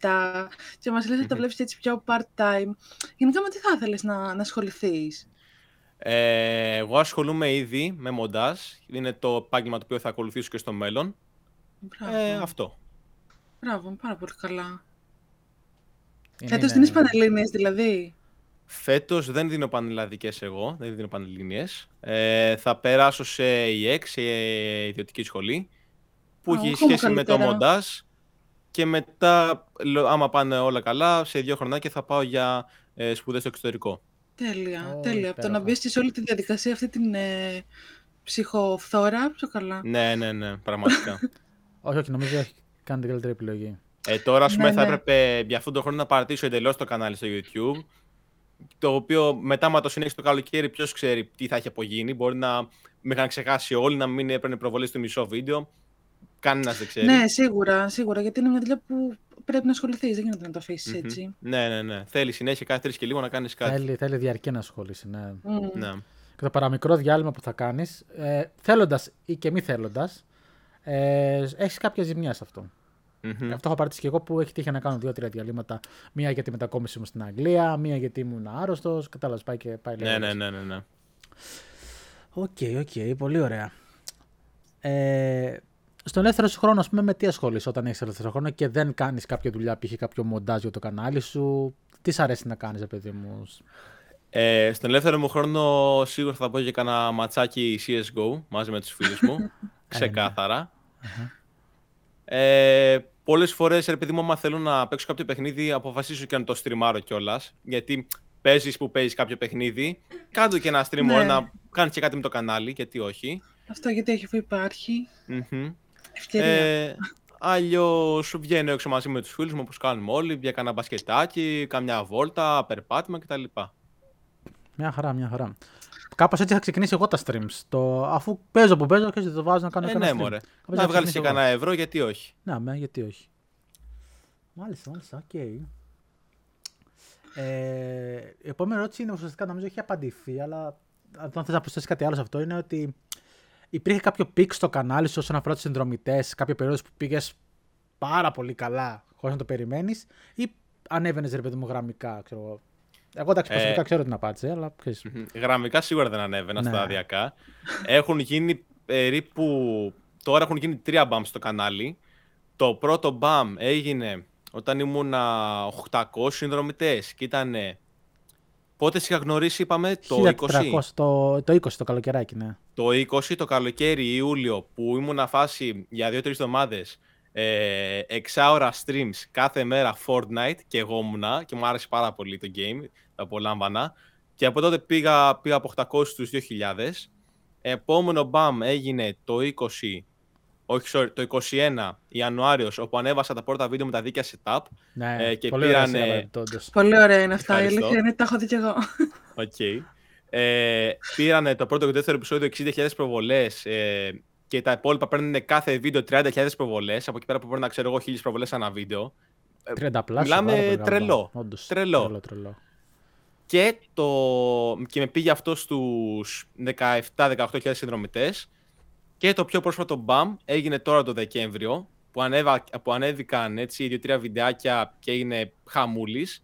17 και μας λες ότι το βλέπεις έτσι πιο part-time, γενικά με τι θα ήθελες να, να ασχοληθείς; Ε, εγώ ασχολούμαι ήδη με μοντάζ. Είναι το επάγγελμα το οποίο θα ακολουθήσω και στο μέλλον. Ε, αυτό. Μπράβο, πάρα πολύ καλά. Φέτος δίνεις πανελλήνιες δηλαδή; Φέτος δεν δίνω πανελλαδικές εγώ, δεν δίνω πανελληνίες. Ε, θα περάσω σε EX, σε ιδιωτική σχολή, που έχει σχέση με το μοντάζ. Και μετά, άμα πάνε όλα καλά, σε δύο χρονάκια θα πάω για ε, σπουδές στο εξωτερικό. Τέλεια, oh, τέλεια. Από το να μπεις σε όλη τη διαδικασία αυτή την ε, ψυχοφθόρα, πιο καλά. Ναι, ναι, ναι, πραγματικά. όχι, όχι, νομίζω έχει κάνει την καλύτερη επιλογή. Ε, τώρα, ας πούμε, ναι, θα ναι. έπρεπε για αυτόν τον χρόνο να παρατήσω εντελώς το κανάλι στο YouTube το οποίο μετά με το συνέχισε το καλοκαίρι, ποιος ξέρει τι θα έχει απογίνει. Μπορεί να με είχαν ξεχάσει όλοι, να μην έπαιρνε προβολή στο μισό βίντεο. Κανένας δεν ξέρει. Ναι, σίγουρα, σίγουρα. Γιατί είναι μια δουλειά που πρέπει να ασχοληθείς. Δεν γίνεται να το αφήσεις mm-hmm. έτσι. Ναι, ναι, ναι. Θέλεις συνέχεια κάθε τρεις και λίγο να κάνεις κάτι. Θέλει, θέλει διαρκή να ασχολήσει. Ναι. Mm. ναι. Και το παραμικρό διάλειμμα που θα κάνεις, ε, θέλοντας ή και μη θέλοντας, ε, έχεις κάποια ζημιά σε αυτό. Mm-hmm. Αυτό έχω παρατηρήσει και εγώ που έχει τύχει να κάνω δύο-τρία διαλείμματα. Μία για τη μετακόμιση μου στην Αγγλία, μία γιατί ήμουν άρρωστος. Κατάλαβες, πάει και πάει Ναι, ναι, ναι, ναι, ναι. Οκ, οκ, πολύ ωραία. Ε, στον ελεύθερο σου χρόνο, ας πούμε, με τι ασχολείσαι όταν έχεις ελεύθερο χρόνο και δεν κάνεις κάποια δουλειά, π.χ. κάποιο μοντάζ για το κανάλι σου; Τι σ' αρέσει να κάνεις, παιδί μου; Ε, στον ελεύθερο μου χρόνο σίγουρα θα πω και κανένα ματσάκι CSGO μαζί με τους φίλους μου. Ξεκάθαρα. Ε, Πολλές φορές, ρε παιδί μου, άμα θέλω να παίξω κάποιο παιχνίδι, αποφασίσω και να το στριμάρω κιόλας. Γιατί παίζεις που παίζεις κάποιο παιχνίδι, κάτω και ένα stream ναι. να κάνει και κάτι με το κανάλι, γιατί όχι. Αυτό γιατί έχει αφού υπάρχει. Mm-hmm. Ευκαιρία. Ε, Αλλιώς βγαίνω έξω μαζί με τους φίλους μου όπως κάνουμε όλοι, για κανένα μπασκετάκι, καμιά βόλτα, περπάτημα κτλ. Μια χαρά, μια χαρά. Κάπως έτσι είχα ξεκινήσει εγώ τα streams. Το... Αφού παίζω που παίζω, και το βάζω να κάνω ε, ναι, μωρέ. Να βγάλεις και κανένα ευρώ, γιατί όχι. Ναι, με, γιατί όχι. Μάλιστα, μάλιστα, οκ. Okay. Ε, η επόμενη ερώτηση είναι ουσιαστικά νομίζω έχει απαντηθεί, αλλά αν θες να προσθέσεις κάτι άλλο σε αυτό, είναι ότι υπήρχε κάποιο peak στο κανάλι σου όσον αφορά τους συνδρομητές, κάποια περίοδος που πήγες πάρα πολύ καλά, χωρίς να το περιμένεις, ή ανέβαινες ρε παιδί μου γραμμικά, ξέρω εγώ εντάξει, προσωπικά ε, ξέρω την απάντηση, αλλά ξέρεις. Γραμμικά σίγουρα δεν ανέβαινα ναι. σταδιακά. έχουν γίνει περίπου. Τώρα έχουν γίνει τρία μπαμ στο κανάλι. Το πρώτο μπαμ έγινε όταν ήμουν 800 συνδρομητές και ήταν. Πότε σε είχα γνωρίσει, είπαμε, το 20. Το, το 20 το καλοκαιράκι, ναι. Το 20 το καλοκαίρι, Ιούλιο, που ήμουν φάση για 2-3 εβδομάδες ε, εξάωρα streams κάθε μέρα Fortnite και εγώ ήμουν και μου άρεσε πάρα πολύ το game, το απολάμβανα. Και από τότε πήγα, πήγα από 800 στους 2000. Επόμενο BAM έγινε το 20, όχι sorry, το 21 Ιανουάριος, όπου ανέβασα τα πρώτα βίντεο με τα δίκαια setup. Ναι, ε, και πολύ πήραν, ωραία Πολύ ωραία είναι αυτά, η αλήθεια είναι τα έχω δει και εγώ. Okay. Ε, πήραν το πρώτο και το δεύτερο επεισόδιο 60.000 προβολές ε, και τα υπόλοιπα παίρνουν κάθε βίντεο 30.000 προβολές. Από εκεί πέρα που μπορεί να ξέρω εγώ 1000 προβολές ένα βίντεο. 30 πλάσια. Μιλάμε τρελό. Όντως, τρελό. τρελό. τρελό. Και, το... και με πήγε αυτό στους 17-18.000 συνδρομητές. Και το πιο πρόσφατο BAM έγινε τώρα το Δεκέμβριο, που, ανέβα... που ανέβηκαν έτσι δύο-τρία βιντεάκια και έγινε χαμούλης.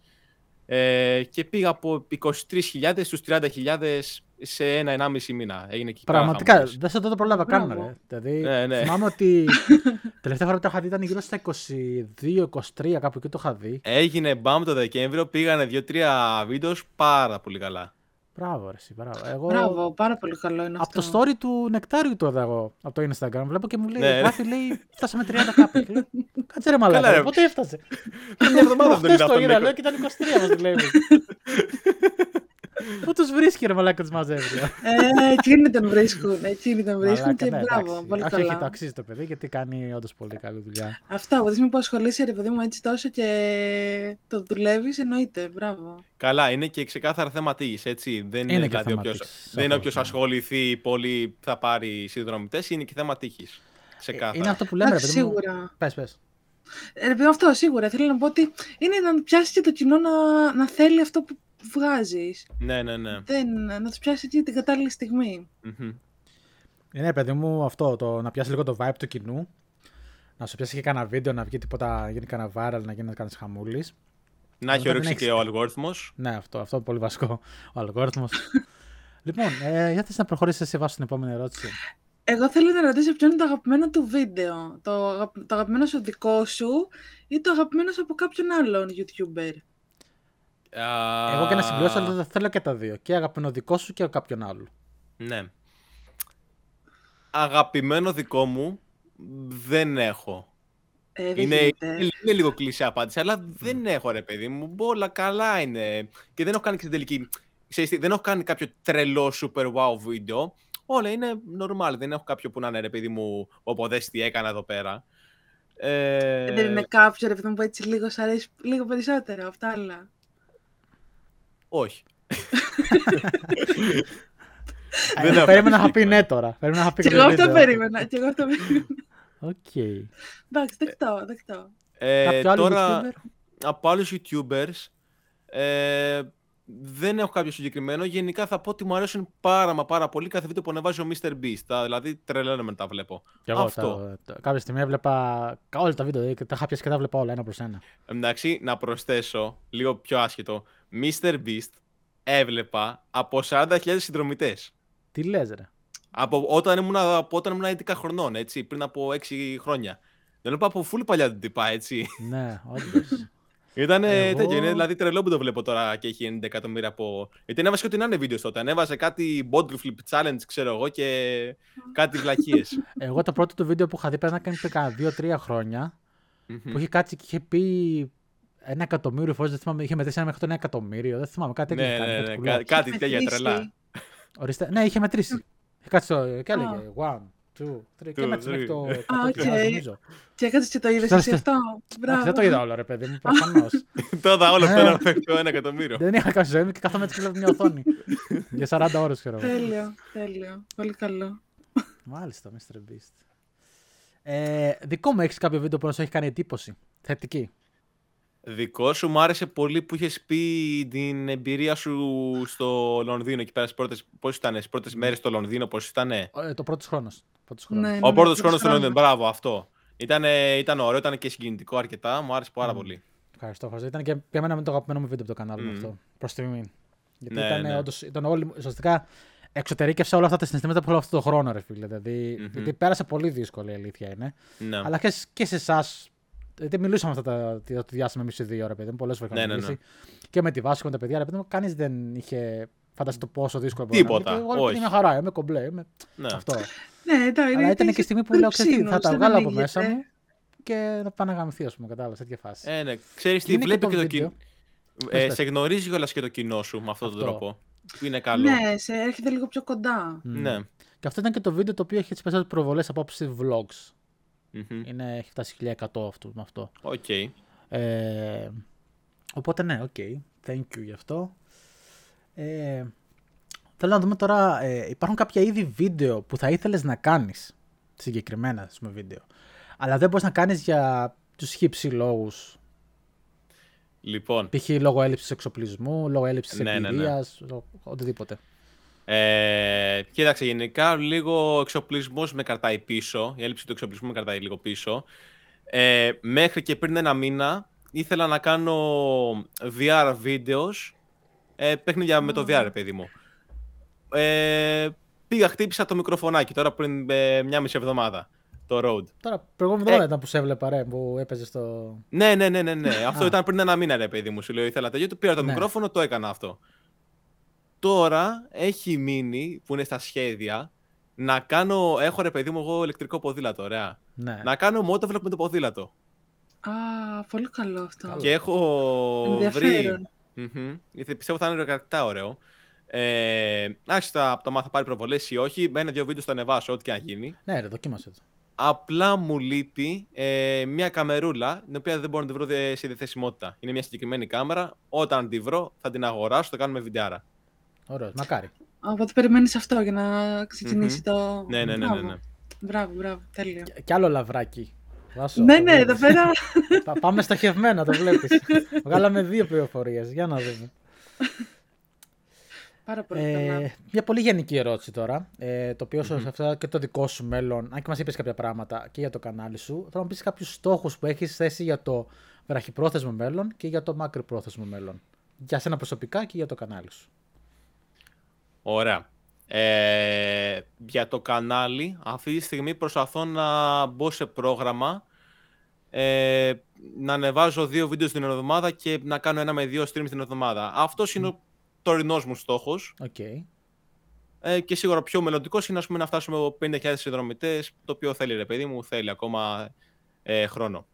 Ε, και πήγα από 23.000 στους 30.000 σε ένα-ενάμιση μήνα. Έγινε και Πραγματικά, δεν σε το προλάβα καν. Ρε. Δηλαδή, ναι, ναι. θυμάμαι ότι τελευταία φορά που το είχα δει ήταν γύρω στα 22-23, κάπου εκεί το είχα δει. Έγινε μπαμ το Δεκέμβριο, πήγανε 2-3 βίντεος πάρα πολύ καλά. Μπράβο, ρε, μπράβο. Εγώ... Μπράβο, πάρα πολύ καλό είναι αυτό. Από το story του Νεκτάριου το είδα εγώ από το Instagram. Βλέπω και μου λέει: ναι, Γράφει, λέει, φτάσαμε 30 κάπου. Κάτσε ρε μαλάκα, πότε έφτασε; Μια εβδομάδα δεν το είδα, λέω και ήταν 23 μας λέει. Πού τους βρίσκει ρε μαλάκα του μαζεύει. Ε, εκείνοι τον βρίσκουν. Εκείνοι τον βρίσκουν και ναι, μπράβο. Πολύ καλά. Έχει το αξίζει το παιδί γιατί κάνει όντως πολύ καλή δουλειά. Αυτό, από τη στιγμή που ασχολείσαι ρε παιδί μου έτσι τόσο και το δουλεύεις, εννοείται. Μπράβο. Καλά, είναι και ξεκάθαρα θέμα τύχη. Έτσι. Δεν είναι, κάτι όποιο. Δεν είναι όποιος ασχοληθεί πολύ θα πάρει συνδρομητές, είναι και θέμα τύχη. Ξεκάθαρα. Είναι αυτό που λέμε, ρε παιδί μου. Σίγουρα. Πες, πες. Ε, αυτό σίγουρα. Θέλω να πω ότι είναι να πιάσεις και το κοινό να, να θέλει αυτό που βγάζεις. Ναι, ναι, ναι. Δεν, να τους πιάσεις εκεί την κατάλληλη στιγμή. Είναι, παιδί μου, αυτό, το να πιάσεις λίγο το vibe του κοινού. Να σου πιάσει και κανένα βίντεο, να βγει τίποτα, να γίνει κανένα viral, να γίνει κανένα χαμούλης. Να έχει όρεξη και ο αλγόριθμος. Ναι, αυτό, αυτό πολύ βασικό. Ο αλγόριθμος. λοιπόν, ε, για να προχωρήσεις σε βάση την επόμενη ερώτηση. Εγώ θέλω να ρωτήσω ποιο είναι το αγαπημένο του βίντεο. Το, το αγαπημένο σου δικό σου ή το αγαπημένο από κάποιον άλλον YouTuber; Εγώ και να συμπληρώσω, αλλά θέλω και τα δύο. Και αγαπημένο δικό σου και κάποιον άλλο. Ναι. Αγαπημένο δικό μου δεν έχω. Ε, είναι, είναι, λίγο κλεισέ απάντηση, αλλά δεν έχω ρε παιδί μου. Όλα καλά είναι. Και δεν έχω κάνει και στην τελική. δεν έχω κάνει κάποιο τρελό super wow βίντεο. Όλα είναι normal. Δεν έχω κάποιο που να είναι ρε παιδί μου, όπα τι έκανα εδώ πέρα. Ε... Δεν είναι κάποιο ρε παιδί μου που έτσι λίγο σ' αρέσει λίγο περισσότερο από τα άλλα. Όχι. Δεν περίμενα να πεις ναι τώρα. Περίμενα να πεις και εγώ αυτό περίμενα. Και εγώ αυτό περίμενα. Οκ. Εντάξει, δεκτό, δεκτό. Ε, τώρα, από άλλους YouTubers, ε, δεν έχω κάποιο συγκεκριμένο. Γενικά θα πω ότι μου αρέσουν πάρα μα πάρα πολύ κάθε βίντεο που ανεβάζει ο Mr. Beast. Τα, δηλαδή τρελαίνομαι να τα βλέπω. Και εγώ Αυτό. Τα, τα, κάποια στιγμή έβλεπα όλα τα βίντεο. Τα είχα πιάσει και τα βλέπα όλα ένα προς ένα. Εντάξει, να προσθέσω λίγο πιο άσχετο. Mr. Beast έβλεπα από 40.000 συνδρομητές. Τι λες, ρε. Από όταν ήμουν, από όταν ήμουν 11 χρονών, έτσι, πριν από 6 χρόνια. Δεν έβλεπα από φούλη παλιά την τυπά, έτσι. Ναι, όντως. Ήταν Εγώ... τέτοιο, είναι δηλαδή τρελό που το βλέπω τώρα και έχει 90 εκατομμύρια από. Γιατί ανέβασε ό,τι να είναι βίντεο τότε. Ανέβασε κάτι bottle flip challenge, ξέρω εγώ, και κάτι βλακίες. Εγώ το πρώτο του βίντεο που είχα δει πρέπει να κάνει 2-3 χρόνια. που είχε κάτσει και είχε πει ένα εκατομμύριο φορές. Δεν θυμάμαι, είχε μετρήσει ένα μέχρι το ένα εκατομμύριο. Δεν θυμάμαι κάτι τέτοιο. Ναι, ναι, ναι, ναι, κάτι τέτοια τρελά. Ορίστε. Ναι, είχε μετρήσει. Είχε κάτσει το. και έλεγε. One, two, three. Και μέτρησε μέχρι το. Α, Και έκατσε και το είδες εσύ αυτό. Δεν το είδα όλο, ρε παιδί μου, προφανώς. Τώρα όλο πέρα μέχρι το ένα εκατομμύριο. Δεν είχα κάνει ζωή μου και κάθομαι έτσι μια οθόνη. Για 40 ώρες, ξέρω Τέλειο, τέλειο. Πολύ καλό. Μάλιστα, Mr. Beast. Ε, δικό μου έχεις κάποιο βίντεο που να σου έχει κάνει εντύπωση; Θετική. Δικό σου μου άρεσε πολύ που είχες πει την εμπειρία σου στο Λονδίνο εκεί πέρα πρώτες, πώς ήταν, στις πρώτες μέρες στο Λονδίνο, πώς ήταν. Ε, το πρώτος χρόνος. Πρώτος χρόνος. Ναι, ναι, Ο πρώτος χρόνος στο Λονδίνο, μπράβο αυτό. Ήταν, ήταν ωραίο, ήταν και συγκινητικό αρκετά, μου άρεσε πάρα mm. πολύ. Ευχαριστώ, ευχαριστώ. Ήταν και για μένα με το αγαπημένο μου βίντεο από το κανάλι μου mm. αυτό, προς τιμή. Γιατί ναι, ήταν, ναι. Όντως, ήταν όλοι, ουσιαστικά εξωτερήκευσα όλα αυτά τα συναισθήματα που έχω αυτό το χρόνο, ρε φίλε. Δηλαδή, mm-hmm. γιατί πέρασε πολύ δύσκολη η αλήθεια είναι. Ναι. Αλλά και, και σε εσάς γιατί μιλούσαμε αυτά τα, το διάστημα εμεί οι δύο ώρα, παιδί μου, πολλές φορές. Ναι, ναι, ναι. Και με τη βάση με τα παιδιά, ρε παιδί μου, κανείς δεν είχε φανταστεί το πόσο δύσκολο μπορεί Τίποτα. να είναι. Είναι μια χαρά, είμαι κομπλέ. Είμαι... Ναι. Αυτό. Ναι, εντάξει, Αλλά ήταν και η στιγμή που λέω, ξέρεις θα τα βγάλω από μέσα μου και να πάω να γαμηθεί, ας πούμε, κατάλαβα, τέτοια φάση. Ε, ναι, ξέρεις τι, βλέπει και το κοινό. Ε, σε γνωρίζει κιόλας και το κοινό σου με αυτόν τον τρόπο. Που είναι καλό. Ναι, σε έρχεται λίγο πιο κοντά. Ναι. Και αυτό ήταν και το βίντεο το οποίο έχει τι περισσότερες προβολές από άποψη vlogs. Mm-hmm. Είναι, έχει φτάσει 1100 αυτό με αυτό. Okay. Ε, οπότε ναι, οκ. Okay. Thank you γι' αυτό. Ε, θέλω να δούμε τώρα, ε, υπάρχουν κάποια είδη βίντεο που θα ήθελες να κάνεις, συγκεκριμένα ας πούμε βίντεο, αλλά δεν μπορείς να κάνεις για τους χ ψ λόγους. Λοιπόν. Π.χ. λόγω έλλειψης εξοπλισμού, λόγω έλλειψης ναι, εμπειρίας, ναι, ναι. οτιδήποτε. Ε, κοίταξε, γενικά λίγο εξοπλισμός με κρατάει πίσω. Η έλλειψη του εξοπλισμού με κρατάει λίγο πίσω. Ε, μέχρι και πριν ένα μήνα ήθελα να κάνω VR videos. Ε, παιχνίδια με το VR, παιδί μου. Ε, πήγα, χτύπησα το μικροφωνάκι τώρα πριν ε, μια μισή εβδομάδα. Το Road. Τώρα, προηγούμενη εβδομάδα ήταν που σε έβλεπα, ρε, που έπαιζες στο. Ναι, ναι, ναι, ναι. ναι. αυτό ήταν πριν ένα μήνα, ρε, παιδί μου. Σου λέω, ήθελα τέτοιο. Πήρα το ναι. μικρόφωνο, το έκανα αυτό. Τώρα έχει μείνει, που είναι στα σχέδια, να κάνω. Έχω ρε παιδί μου, εγώ ηλεκτρικό ποδήλατο, ωραία. Ναι. Να κάνω motovlog με το ποδήλατο. Α, πολύ καλό αυτό. Και έχω βρει. Mm-hmm. Πιστεύω θα είναι αρκετά ωραίο. Ε, άσχετα από το μάθα πάρει προβολές ή όχι, με ένα-δύο βίντεο θα ανεβάσω, ό,τι και αν γίνει. Ναι, ρε, δοκίμασε το. Απλά μου λείπει ε, μια καμερούλα, την οποία δεν μπορώ να τη βρω σε διαθεσιμότητα. Είναι μια συγκεκριμένη κάμερα. Όταν τη βρω, θα την αγοράσω, θα κάνουμε βιντεάρα. Ωραίος, μακάρι. Οπότε περιμένεις αυτό για να ξεκινησει το... Ναι, ναι, ναι, ναι, ναι. Μπράβο, μπράβο, τέλειο. Κι άλλο λαβράκι. Βάσο, ναι, ναι, εδώ πέρα. Πάμε στοχευμένα, το βλέπεις. Βγάλαμε δύο πληροφορίες. Για να δούμε. Πάρα πολύ ε, μια πολύ γενική ερώτηση τώρα. Ε, το οποίο mm-hmm. σε και το δικό σου μέλλον, αν και μας είπες κάποια πράγματα και για το κανάλι σου, θέλω να πεις κάποιους στόχους που έχεις θέσει για το βραχυπρόθεσμο μέλλον και για το μακρυπρόθεσμο μέλλον. Για σένα προσωπικά και για το κανάλι σου. Ωραία. Ε, για το κανάλι, αυτή τη στιγμή προσπαθώ να μπω σε πρόγραμμα ε, να ανεβάζω δύο βίντεο την εβδομάδα και να κάνω ένα με δύο streams την εβδομάδα. Αυτός είναι ο τωρινός μου στόχος. Okay. Ε, και σίγουρα πιο μελλοντικός είναι πούμε, να φτάσουμε 50.000 συνδρομητές, το οποίο θέλει ρε παιδί μου, θέλει ακόμα ε, χρόνο.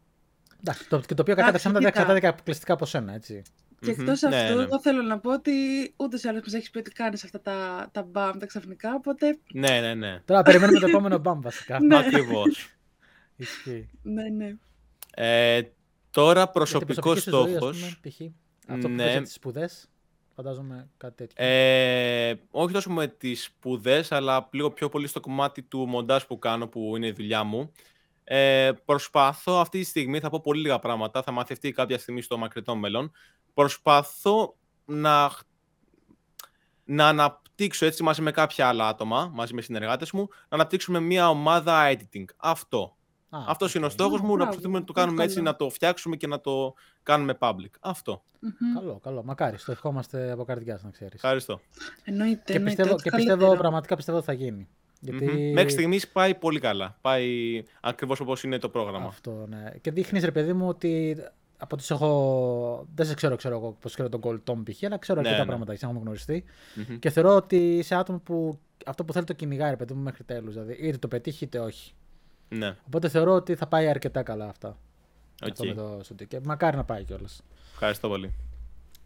Εντάξει, το, και το οποίο κατά τα εξαρτάται αποκλειστικά από σένα, έτσι. Και εκτός mm-hmm. ναι, αυτού, ναι, ναι. θέλω να πω ότι ούτε σε άλλε μας έχει πει ότι κάνεις αυτά τα, τα μπαμ τα ξαφνικά. Οπότε. Ναι, ναι, ναι. Τώρα περιμένουμε το επόμενο μπαμ βασικά. ναι. Ακριβώς. Ισχύει. Ναι, ναι. Ε, τώρα προσωπικός στόχος. Αυτό που ναι. τις σπουδές. Φαντάζομαι κάτι τέτοιο. Ε, όχι τόσο με τις σπουδές, αλλά λίγο πιο πολύ στο κομμάτι του μοντάζ που κάνω, που είναι η δουλειά μου. Ε, προσπαθώ αυτή τη στιγμή, θα πω πολύ λίγα πράγματα, θα μαθευτεί κάποια στιγμή στο μακρινό μέλλον. Προσπαθώ να, να αναπτύξω έτσι μαζί με κάποια άλλα άτομα, μαζί με συνεργάτες μου, να αναπτύξουμε μια ομάδα editing. Αυτό. Α, Αυτός είναι ο στόχος μου, να προσπαθούμε να το κάνουμε έτσι, να το φτιάξουμε και να το κάνουμε public. Αυτό. Καλό, καλό. Μακάρι, το ευχόμαστε από καρδιάς να ξέρεις. Ευχαριστώ. Εννοείται, και πιστεύω, και πιστεύω πραγματικά πιστεύω ότι θα γίνει. Γιατί... Mm-hmm. Μέχρι στιγμής πάει πολύ καλά. Πάει ακριβώς όπως είναι το πρόγραμμα. Αυτό, ναι. Και δείχνεις, ρε παιδί μου, ότι από ό,τι έχω. Δεν σε ξέρω, ξέρω εγώ πώς ξέρω τον Gold Tom π.χ., αλλά ξέρω ναι, αρκετά ναι. πράγματα και έχουμε γνωριστεί. Mm-hmm. Και θεωρώ ότι είσαι άτομο που αυτό που θέλει το κυνηγάει, ρε παιδί μου, μέχρι τέλους. Δηλαδή, είτε το πετύχει είτε όχι. Ναι. Οπότε θεωρώ ότι θα πάει αρκετά καλά αυτά. Okay. Αυτό με το σουτί. Και μακάρι να πάει κιόλας. Ευχαριστώ πολύ.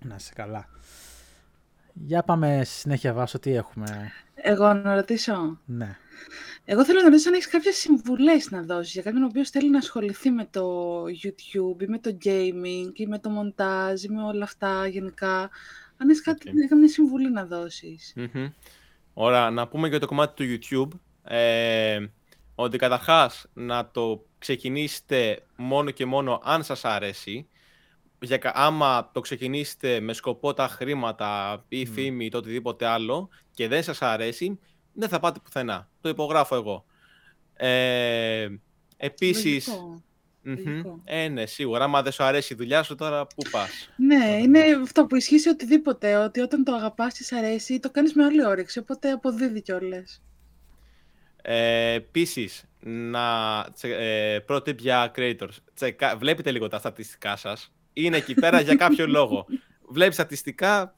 Να είσαι καλά. Για πάμε στη συνέχεια, Βάσο, τι έχουμε; Εγώ να ρωτήσω. Ναι. Εγώ θέλω να ρωτήσω αν έχεις κάποιες συμβουλές να δώσεις για κάποιον ο οποίος θέλει να ασχοληθεί με το YouTube ή με το gaming ή με το μοντάζ ή με όλα αυτά γενικά. Αν έχεις okay. κάποια συμβουλή να δώσεις. Mm-hmm. Ωραία, να πούμε για το κομμάτι του YouTube. Ε, ότι καταρχάς να το ξεκινήσετε μόνο και μόνο αν σας αρέσει. Για, άμα το ξεκινήσετε με σκοπό τα χρήματα ή φήμη ή το οτιδήποτε άλλο και δεν σας αρέσει, δεν θα πάτε πουθενά. Το υπογράφω εγώ. Ε, επίσης... Ε, ναι, σίγουρα. Άμα δεν σου αρέσει η δουλειά σου, τώρα πού πας; Ναι, είναι αυτό που ισχύει σε οτιδήποτε. Ότι όταν το αγαπάς και σ' αρέσει, το κάνεις με άλλη όρεξη. Οπότε αποδίδει κιόλας. Ε, Επίσης, να. Ε, πρώτη για creators. Τσεκα, βλέπετε λίγο τα στατιστικά σας. Είναι εκεί πέρα για κάποιο λόγο. Βλέπει στατιστικά.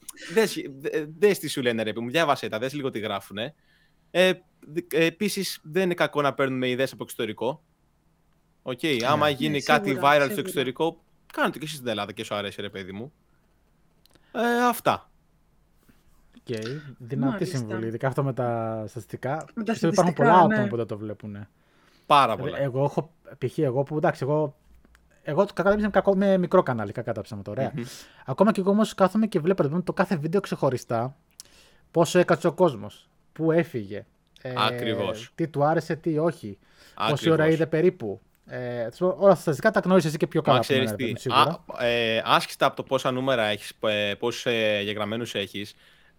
Δες τι σου λένε, ρε μου. Διάβασε τα, δες λίγο τι γράφουν. Ε, ε, Επίσης, δεν είναι κακό να παίρνουμε ιδέες από εξωτερικό. Οκ, okay. Ναι, άμα γίνει ναι, κάτι viral σίγουρα. στο εξωτερικό, κάντε και εσείς στην Ελλάδα και σου αρέσει, ρε παιδί μου. Ε, αυτά. Οκ, okay. δυνατή Μάλιστα. συμβουλή. Ειδικά αυτό με τα στατιστικά. Με τα υπάρχουν πολλά ναι. άτομα που δεν το βλέπουν. Πάρα πολλά. Εγώ έχω, π.χ. εγώ που εντάξει, εγώ εγώ το κακά κακό με μικρό κανάλι, κακά τα ψέματα, ωραία. Mm-hmm. Ακόμα και εγώ όμως κάθομαι και βλέπω το κάθε βίντεο ξεχωριστά πόσο έκατσε ο κόσμος, πού έφυγε. Ε, Ακριβώς. Τι του άρεσε, τι όχι. Ακριβώς. Πόση ώρα είδε περίπου. Ε, όλα αυτά τα στατιστικά τα γνώρισε εσύ και πιο καλά. Μα τι, ε, άσχετα από το πόσα νούμερα έχεις, ε, πόσους ε, γεγραμμένου έχεις,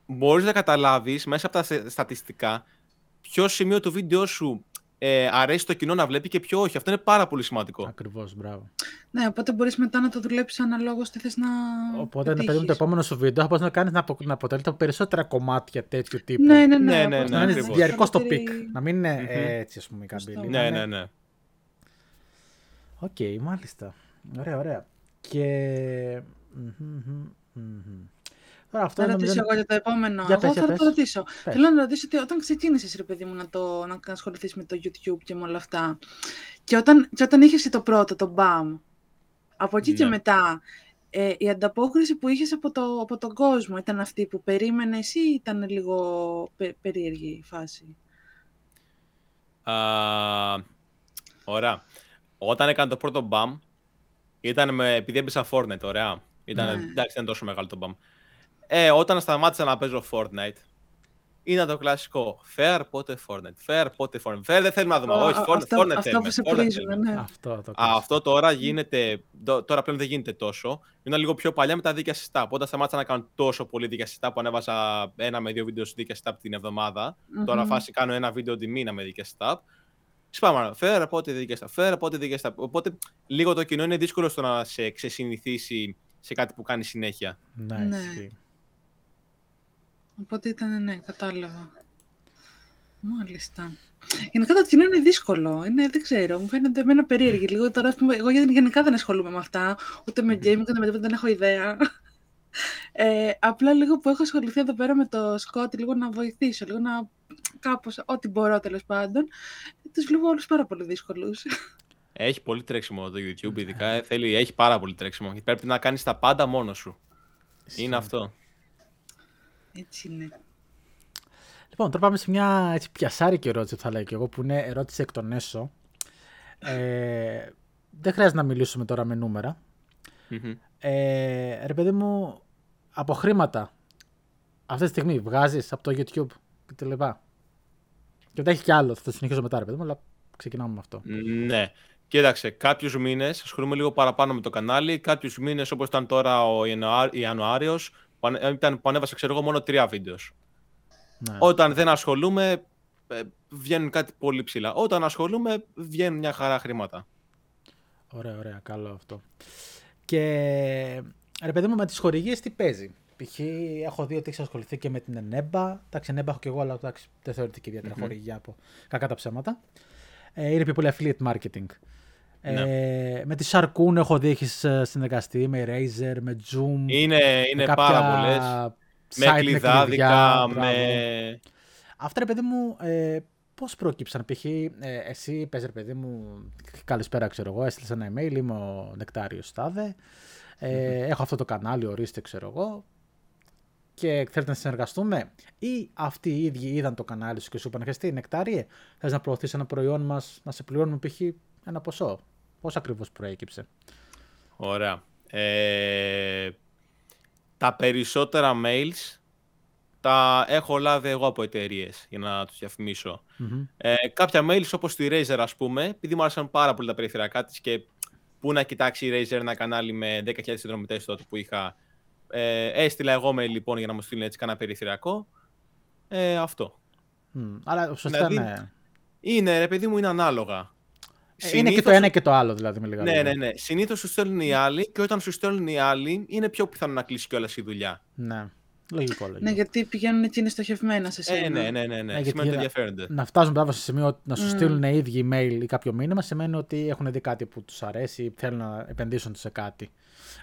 μπορείς να καταλάβεις μέσα από τα στατιστικά ποιο σημείο του βίντεο σου ε, αρέσει το κοινό να βλέπει και ποιο όχι. Αυτό είναι πάρα πολύ σημαντικό. Ακριβώς, μπράβο. Ναι, οπότε μπορείς μετά να το δουλέψεις αναλόγως τι θες να. Οπότε, να παιδί το επόμενο σου βίντεο, θα να κάνεις να, απο... να αποτελεί τα περισσότερα κομμάτια τέτοιου τύπου. Ναι, ναι, ναι. ναι, ναι, ναι, να είναι διαρκώς το peak. Να μην είναι έτσι, ας πούμε, η καμπύλη. Ναι, ναι, ναι. Οκ, okay, μάλιστα. Ωραία, ωραία. Και... Τώρα αυτό να ρωτήσω εγώ για το επόμενο. Για εγώ θα το ρωτήσω. Πες. Θέλω να ρωτήσω ότι όταν ξεκίνησες, ρε παιδί μου, να, το, να ασχοληθείς με το YouTube και με όλα αυτά. Και όταν, και όταν είχες το πρώτο, το BAM, από εκεί ναι. και μετά, ε, η ανταπόκριση που είχες από, το, από τον κόσμο ήταν αυτή που περίμενε ή ήταν λίγο πε, περίεργη η φάση; Uh, ωραία. Όταν έκανα το πρώτο BAM, ήταν με, επειδή έπαιζα Fortnite, ωραία. Ήταν, ναι. Εντάξει, δεν ήταν τόσο μεγάλο το BAM. Ε, όταν σταμάτησα να παίζω Fortnite, είναι το κλασικό. Fair, πότε Fortnite. Fair, πότε Fortnite. Fair δεν θέλουμε να δούμε. Όχι, Fortnite, αυτό, Fortnite αυτό θέλουμε. που σε πρίζουν, ναι. Αυτό, το αυτό τώρα γίνεται, τώρα πλέον δεν γίνεται τόσο. Είναι λίγο πιο παλιά με τα δίκαια συστά. Όταν σταμάτησα να κάνω τόσο πολύ δίκαια συστά που ανέβασα ένα με δύο βίντεο δίκαια συστά την εβδομάδα. Mm-hmm. Τώρα φάση κάνω ένα βίντεο τη μήνα με δίκαια συστά. Σπάμε, φέρε πότε δίκαια συστά. Φέρε πότε δίκαια συστά. Οπότε λίγο το κοινό είναι δύσκολο στο να σε ξεσυνηθίσει σε κάτι που κάνει συνέχεια. Ναι, ναι. Οπότε ήταν, ναι, κατάλαβα. Μάλιστα. Γενικά το κοινό είναι δύσκολο. Είναι, δεν ξέρω, μου φαίνεται εμένα περίεργη. Λίγο τώρα, εγώ γενικά δεν ασχολούμαι με αυτά, ούτε με gaming, ούτε με τίποτα, δεν έχω ιδέα. Ε, απλά λίγο που έχω ασχοληθεί εδώ πέρα με το Σκότ, λίγο να βοηθήσω, λίγο να κάπως, ό,τι μπορώ τέλος πάντων, τους βλέπω όλους πάρα πολύ δύσκολους. Έχει πολύ τρέξιμο το YouTube, ειδικά ε, θέλει, έχει πάρα πολύ τρέξιμο. Πρέπει να κάνεις τα πάντα μόνος σου. Είναι αυτό. Έτσι είναι. Λοιπόν, τώρα πάμε σε μια έτσι, πιασάρικη ερώτηση, θα λέω και εγώ, που είναι ερώτηση εκ των έσω. Ε, δεν χρειάζεται να μιλήσουμε τώρα με νούμερα. Ε, ρε παιδί μου, από χρήματα, αυτή τη στιγμή βγάζεις από το YouTube και τα λοιπά; Και μετά έχει κι άλλο, θα το συνεχίσω μετά ρε παιδί μου, αλλά ξεκινάμε με αυτό. Ναι. Κοίταξε, κάποιους μήνες ασχολούμαι λίγο παραπάνω με το κανάλι. Κάποιους μήνες, όπως ήταν τώρα ο Ιανουάριος, ήταν που ανέβασα ξέρω εγώ μόνο τρία βίντεος. Ναι. Όταν δεν ασχολούμαι, ε, βγαίνουν κάτι πολύ ψηλά. Όταν ασχολούμαι, βγαίνουν μια χαρά χρήματα. Ωραία, ωραία, καλό αυτό. Και ρε παιδί μου, με τις χορηγίες τι παίζει; Π.χ. έχω δει ότι έχεις ασχοληθεί και με την Ενέμπα. Εντάξει, Ενέμπα έχω και εγώ, αλλά εντάξει, δεν θεωρείται και ιδιαίτερα mm-hmm. χορηγία από κακά τα ψέματα. Ε, είναι πιο πολύ affiliate marketing. Ε, με τη Sharkoon έχω δει έχεις ε, συνεργαστεί, με Razer, με Zoom. Είναι, είναι με πάρα πολλές. Με κλειδάδικα, με... Αυτά ρε παιδί μου, ε, πώς προκύψαν. Π.χ. Ε, εσύ πες ρε παιδί μου, καλησπέρα ξέρω εγώ, έστειλες ένα email, είμαι ο Νεκτάριος Στάδε. Ε, Έχω αυτό το κανάλι, ορίστε ξέρω εγώ και θέλετε να συνεργαστούμε ή αυτοί οι ίδιοι είδαν το κανάλι σου και σου είπαν «Χεστή, Νεκτάριε, θες να προωθήσει ένα προϊόν μας, να σε πληρώνουμε π.χ. ένα ποσό». Πώς ακριβώς προέκυψε; Ωραία. Ε, τα περισσότερα mails τα έχω λάβει εγώ από εταιρείες για να τους διαφημισω Ε, κάποια mails όπως τη Razer ας πούμε, επειδή μου άρεσαν πάρα πολύ τα περιφερειακά της και πού να κοιτάξει η Razer ένα κανάλι με 10.000 συνδρομητές τότε που είχα ε, έστειλα εγώ με λοιπόν για να μου στείλουν έτσι κανένα περιφερειακό. Ε, αυτό. Mm, αλλά σωστά δηλαδή, ναι. Είναι, ρε παιδί μου, είναι ανάλογα. Ε, είναι και το ένα και το άλλο, δηλαδή, με λίγα Ναι, ναι, ναι. Συνήθως σου στέλνουν οι άλλοι και όταν σου στέλνουν οι άλλοι, είναι πιο πιθανό να κλείσει κιόλας η δουλειά. Ναι. Λογικό, λογικό. Ναι, γιατί πηγαίνουν και είναι στοχευμένα σε σένα. Ε, ναι, ναι, ναι. ναι. ναι σημαίνει ότι ενδιαφέρονται. Να φτάσουν πράγμα σε σημείο να σου mm. στείλουν οι ίδιοι email ή κάποιο μήνυμα σημαίνει ότι έχουν δει κάτι που τους αρέσει ή θέλουν να επενδύσουν σε κάτι.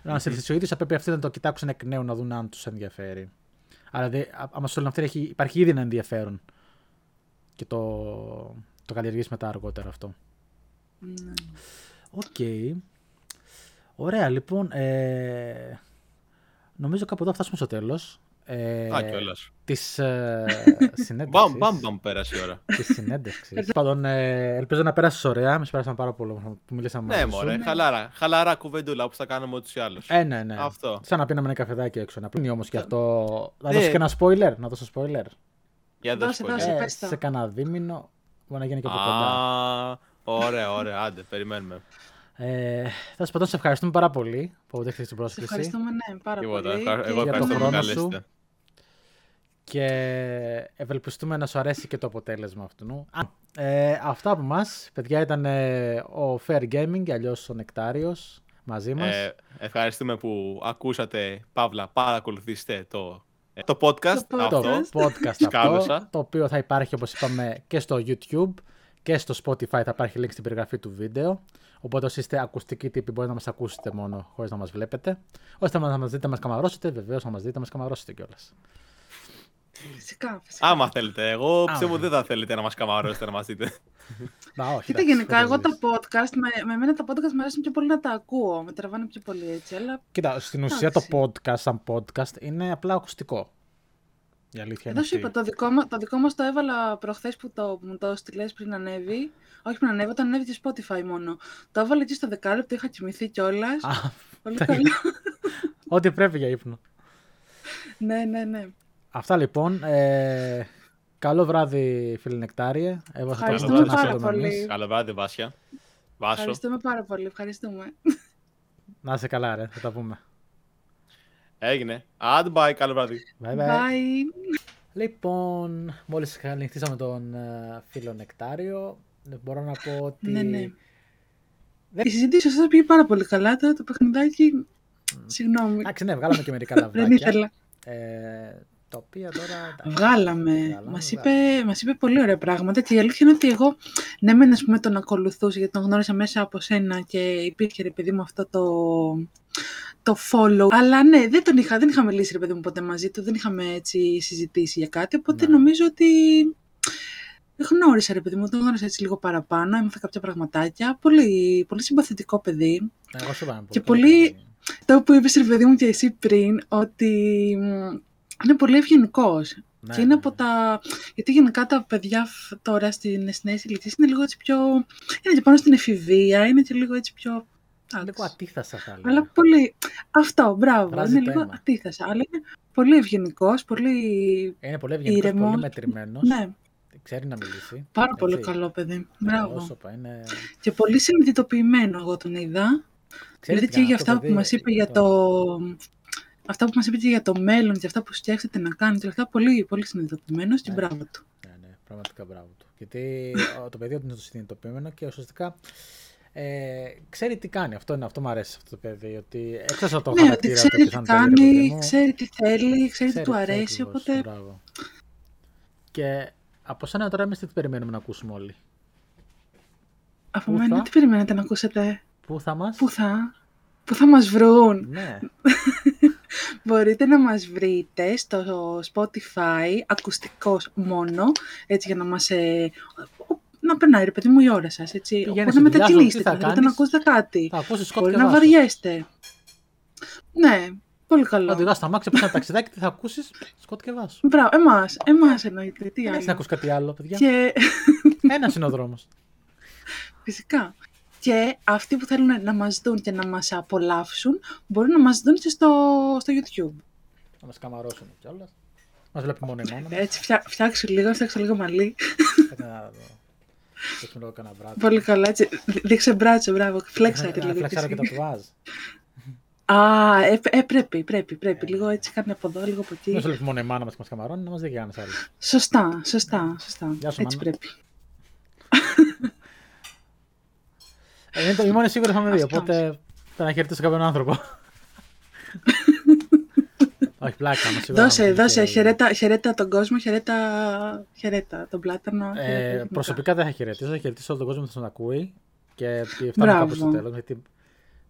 Να σε ο ίδιος, θα πρέπει αυτοί να το κοιτάξουν εκ νέου να δουν αν τους ενδιαφέρει. Αλλά δε, άμα σου λένε αυτή, υπάρχει ήδη ένα ενδιαφέρον. Και το, το καλλιεργήσει μετά αργότερα αυτό. Ναι. Οκ. Okay. Ωραία, λοιπόν. Ε, νομίζω κάπου εδώ φτάσαμε στο τέλος. Ε, Α, κιόλας. Της ε, συνέντευξης. Μπαμ, μπαμ, μπαμ, πέρασε η ώρα. Της συνέντευξης. Πάντων, ε, ελπίζω να πέρασες ωραία. Εμείς περάσαμε πάρα πολύ που μιλήσαμε Ναι, μωρέ, ναι. χαλάρα. Χαλαρά κουβεντούλα όπως θα κάνουμε ούτως ή άλλως. Ε, ναι, ναι. Αυτό. Σαν να πίναμε ένα καφεδάκι έξω. Να πει όμως και αυτό. Να δώσω και ένα spoiler. Να δώσω spoiler. Για δώσε, δώσε, ε, σε κανένα δίμηνο. Μπορεί να γίνει και από κοντά. Ωραία, ωραία, άντε, περιμένουμε. Ε, θα σα πω σε ευχαριστούμε πάρα πολύ που δέχτηκε την πρόσκληση. Σε ευχαριστούμε, ναι, πάρα πολύ. Εγώ ευχαριστώ που καλέσετε και ευελπιστούμε να σου αρέσει και το αποτέλεσμα αυτού. Ε, αυτά από μας, παιδιά, ήταν ε, ο Fair Gaming, αλλιώς ο Νεκτάριος, μαζί μας. Ε, ευχαριστούμε που ακούσατε, Παύλα, παρακολουθήστε το, ε, το podcast το αυτό. Το podcast αυτό, το οποίο θα υπάρχει, όπως είπαμε, και στο YouTube και στο Spotify θα υπάρχει link στην περιγραφή του βίντεο. Οπότε όσοι είστε ακουστικοί τύποι μπορείτε να μας ακούσετε μόνο χωρίς να μας βλέπετε. Όσοι να μας δείτε να μας καμαρώσετε, βεβαίως να μας δείτε να μας καμαρώσετε κιόλας. Φυσικά, φυσικά. Άμα θέλετε. Εγώ πιστεύω ότι δεν θα θέλετε να μας καμαρώσετε να μας δείτε. Κοίτα, γενικά, εγώ τα podcast, με, με μένα τα podcast μου αρέσουν πιο πολύ να τα ακούω. Με τραβάνε πιο πολύ έτσι. Αλλά... Κοίτα, στην ουσία το podcast, σαν podcast, είναι απλά ακουστικό. Η αλήθεια Εδώ σου είπα, το δικό, μα, το δικό μας το έβαλα προχθές που το, μου το έστειλες πριν ανέβει. Όχι πριν ανέβει, όταν ανέβει και Spotify μόνο. Το έβαλα εκεί στο δεκάλεπτο, είχα κοιμηθεί κιόλας. Πολύ καλό. Ό,τι πρέπει για ύπνο. ναι, ναι, ναι. Αυτά λοιπόν. Ε, καλό βράδυ, φίλε Νεκτάριε. Εγώ θα Ευχαριστούμε πάρα πολύ. Καλό βράδυ, Βάσια. Βάσο. Ευχαριστούμε πάρα πολύ. Ευχαριστούμε. Να είσαι καλά, ρε. Θα τα πούμε. Έγινε. bye. Καλό βράδυ. Bye, bye. bye. Λοιπόν, μόλις καληνυχτήσαμε τον uh, φίλο Νεκτάριο, μπορώ να πω ότι... Ναι, ναι. Η συζήτηση σας πήγε πάρα πολύ καλά. Τώρα το παιχνιδάκι... Συγγνώμη. Εντάξει, ναι, βγάλαμε και μερικά λαβράκια. Δεν ήθελα. Ε, τα οποία τώρα... Βγάλαμε. Μας είπε, μας είπε πολύ ωραία πράγματα και η αλήθεια είναι ότι εγώ, ναι μεν ας πούμε τον ακολουθούσα γιατί τον γνώρισα μέσα από σένα και υπήρχε ρε παιδί μου αυτό το, το follow. Αλλά ναι, δεν τον είχα, δεν είχα μιλήσει ρε παιδί μου ποτέ μαζί του, δεν είχαμε έτσι συζητήσει για κάτι, οπότε ναι. νομίζω ότι γνώρισα ρε παιδί μου, τον γνώρισα έτσι λίγο παραπάνω, έμαθα κάποια πραγματάκια. Πολύ, πολύ συμπαθητικό παιδί. Εγώ σου και πολύ, το που είπες ρε παιδί μου και εσύ πριν, ότι είναι πολύ ευγενικός. Ναι, και είναι ναι, από ναι. τα. Γιατί γενικά τα παιδιά τώρα στην νέε ηλικίε είναι λίγο έτσι πιο. είναι και πάνω στην εφηβεία, είναι και λίγο έτσι πιο. Λίγο ατίθασα θα λέω. Αλλά πολύ. Αυτό, μπράβο. Βράζει είναι λίγο ατίθασα. Αλλά είναι πολύ ευγενικός, πολύ. Είναι πολύ ευγενικός, πολύ μετρημένος. Ναι. Ξέρει να μιλήσει. Πάρα έτσι. πολύ καλό παιδί. Μπράβο. είναι... Και πολύ συνειδητοποιημένο εγώ τον είδα. Ξέρετε δηλαδή και για αυτά που μας είπε για το αυτά που μας είπε για το μέλλον και αυτά που σκέφτεται να κάνει, αυτά πολύ, πολύ συνειδητοποιημένος και ναι, μπράβο του. Ναι, ναι, πραγματικά μπράβο του. Γιατί το παιδί είναι το συνειδητοποιημένο και ουσιαστικά ε, ξέρει τι κάνει. Αυτό, είναι, αυτό μου αρέσει αυτό το παιδί. Ότι έξω από το ναι, χαρακτήρα ξέρει τι κάνει, ξέρει τι θέλει, ξέρει, τι του αρέσει. οπότε... Μπράβο. Και από σένα τώρα εμείς τι περιμένουμε να ακούσουμε όλοι; Από μένα τι περιμένετε να ακούσετε; Πού θα μας; Πού θα, πού θα μας βρουν; Ναι. Μπορείτε να μας βρείτε στο Spotify, ακουστικός μόνο, έτσι για να μας... Ε, να περνάει ρε παιδί μου η ώρα σας, έτσι. Πηγαίνεις Οπότε να στη δουλειά σου, μετακινήσετε, τι θα θέλετε κάνεις; να ακούσετε κάτι. Θα ακούσεις σκότ Μπορεί και να βάσο. βαριέστε. Ναι, πολύ καλό. Οδηγάς στα μάξια, πας ένα ταξιδάκι, τι θα ακούσεις, σκότ και βάσο. Μπράβο, εμάς, εμάς εννοείται, τι Δεν έχεις να άλλο. ακούσει κάτι άλλο, παιδιά. Και Ένας είναι ο δρόμος. φυσικά. Και αυτοί που θέλουν να μας δουν και να μας απολαύσουν, μπορούν να μας δουν και στο, στο YouTube. Να μας καμαρώσουν κιόλας. Μας βλέπει μόνο η μάνα μας. Έτσι, φτιά, φτιάξω λίγο, φτιάξω λίγο μαλλί. Κάτι να δω. Δείξουμε λίγο κανένα βράδυ. Πολύ καλά, έτσι. Δ- Δείξε μπράτσο, μπράβο. Φλέξατε Να λίγο. φλεξάρω κι και εσύ. τα τουάζ. Α, ε, ε, πρέπει, πρέπει, πρέπει. Λίγο έτσι, κάνε από εδώ, λίγο από Δεν εκεί. σου βλέπει μόνο η μάνα μας και μας καμαρώνει, να μας δει και κανένας άλλος. Σωστά, σωστά, σωστά. Γεια σου, Έτσι μάνα. πρέπει. Ε, είναι το- η μόνη σίγουρα θα με δει, Αυτός. οπότε πρέπει να χαιρετήσω κάποιον άνθρωπο. Όχι, πλάκα μου, σίγουρα. Δώσε, να μου δώσε, δει και- χαιρέτα, χαιρέτα τον κόσμο, χαιρέτα, χαιρέτα τον πλάτανο. Ε, χαιρέτα γενικά. προσωπικά δεν θα χαιρετήσω, θα χαιρετήσω όλο τον κόσμο που θα τον ακούει και φτάνουμε Μπράβο. κάπου στο τέλος. Γιατί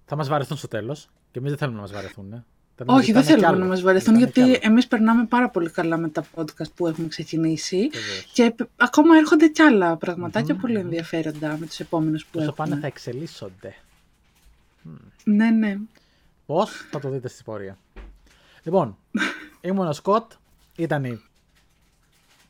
θα μας βαρεθούν στο τέλος και εμείς δεν θέλουμε να μας βαρεθούν. Ε. Θέλουμε Όχι, δεν ζητάνε κι θέλουμε άλλο. να μας βαρεθούν, Ζητάνε κι γιατί άλλο. εμείς περνάμε πάρα πολύ καλά με τα podcast που έχουμε ξεκινήσει Βεβαίως. και π- ακόμα έρχονται κι άλλα πραγματάκια Μμμ, πολύ μμμ. ενδιαφέροντα με τους επόμενους που Όσο πάνε έχουμε. θα εξελίσσονται. Ναι, ναι. Πώς; Θα το δείτε στη πορεία. Λοιπόν, ήμουν ο Σκοτ, ήταν η,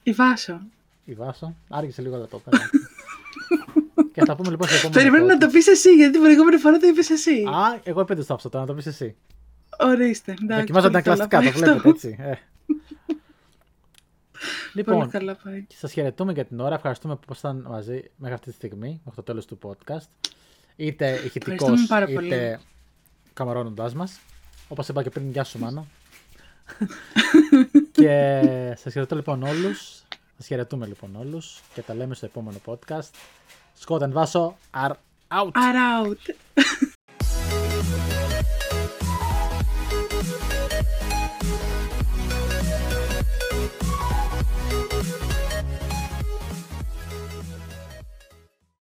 Η Βάσο. η Βάσο. Άργησε λίγο αλλά το πέρα. και θα πούμε λοιπόν στο επόμενο. Περιμένω να podcast. το πεις εσύ, γιατί την προηγούμενη φορά το είπες εσύ. Α, εγώ επέντε στο αυτό, τώρα να το πεις εσύ. Ορίστε. εντάξει, Δοκιμάζω τα πολύ καλά κλαστικά, το πάει βλέπετε αυτό. έτσι. Ε. Πολύ λοιπόν, καλά πάει. Σας χαιρετούμε για την ώρα. Ευχαριστούμε που ήσασταν μαζί μέχρι αυτή τη στιγμή, μέχρι το τέλος του podcast. Είτε ηχητικός, Ευχαριστούμε πάρα πολύ. είτε καμαρώνοντάς μας. Όπως είπα και πριν, γεια σου, Μάνα. και σας χαιρετώ λοιπόν όλους. Σας χαιρετούμε λοιπόν όλους και τα λέμε στο επόμενο podcast. Σκότεν Βάσο, are out. Are out.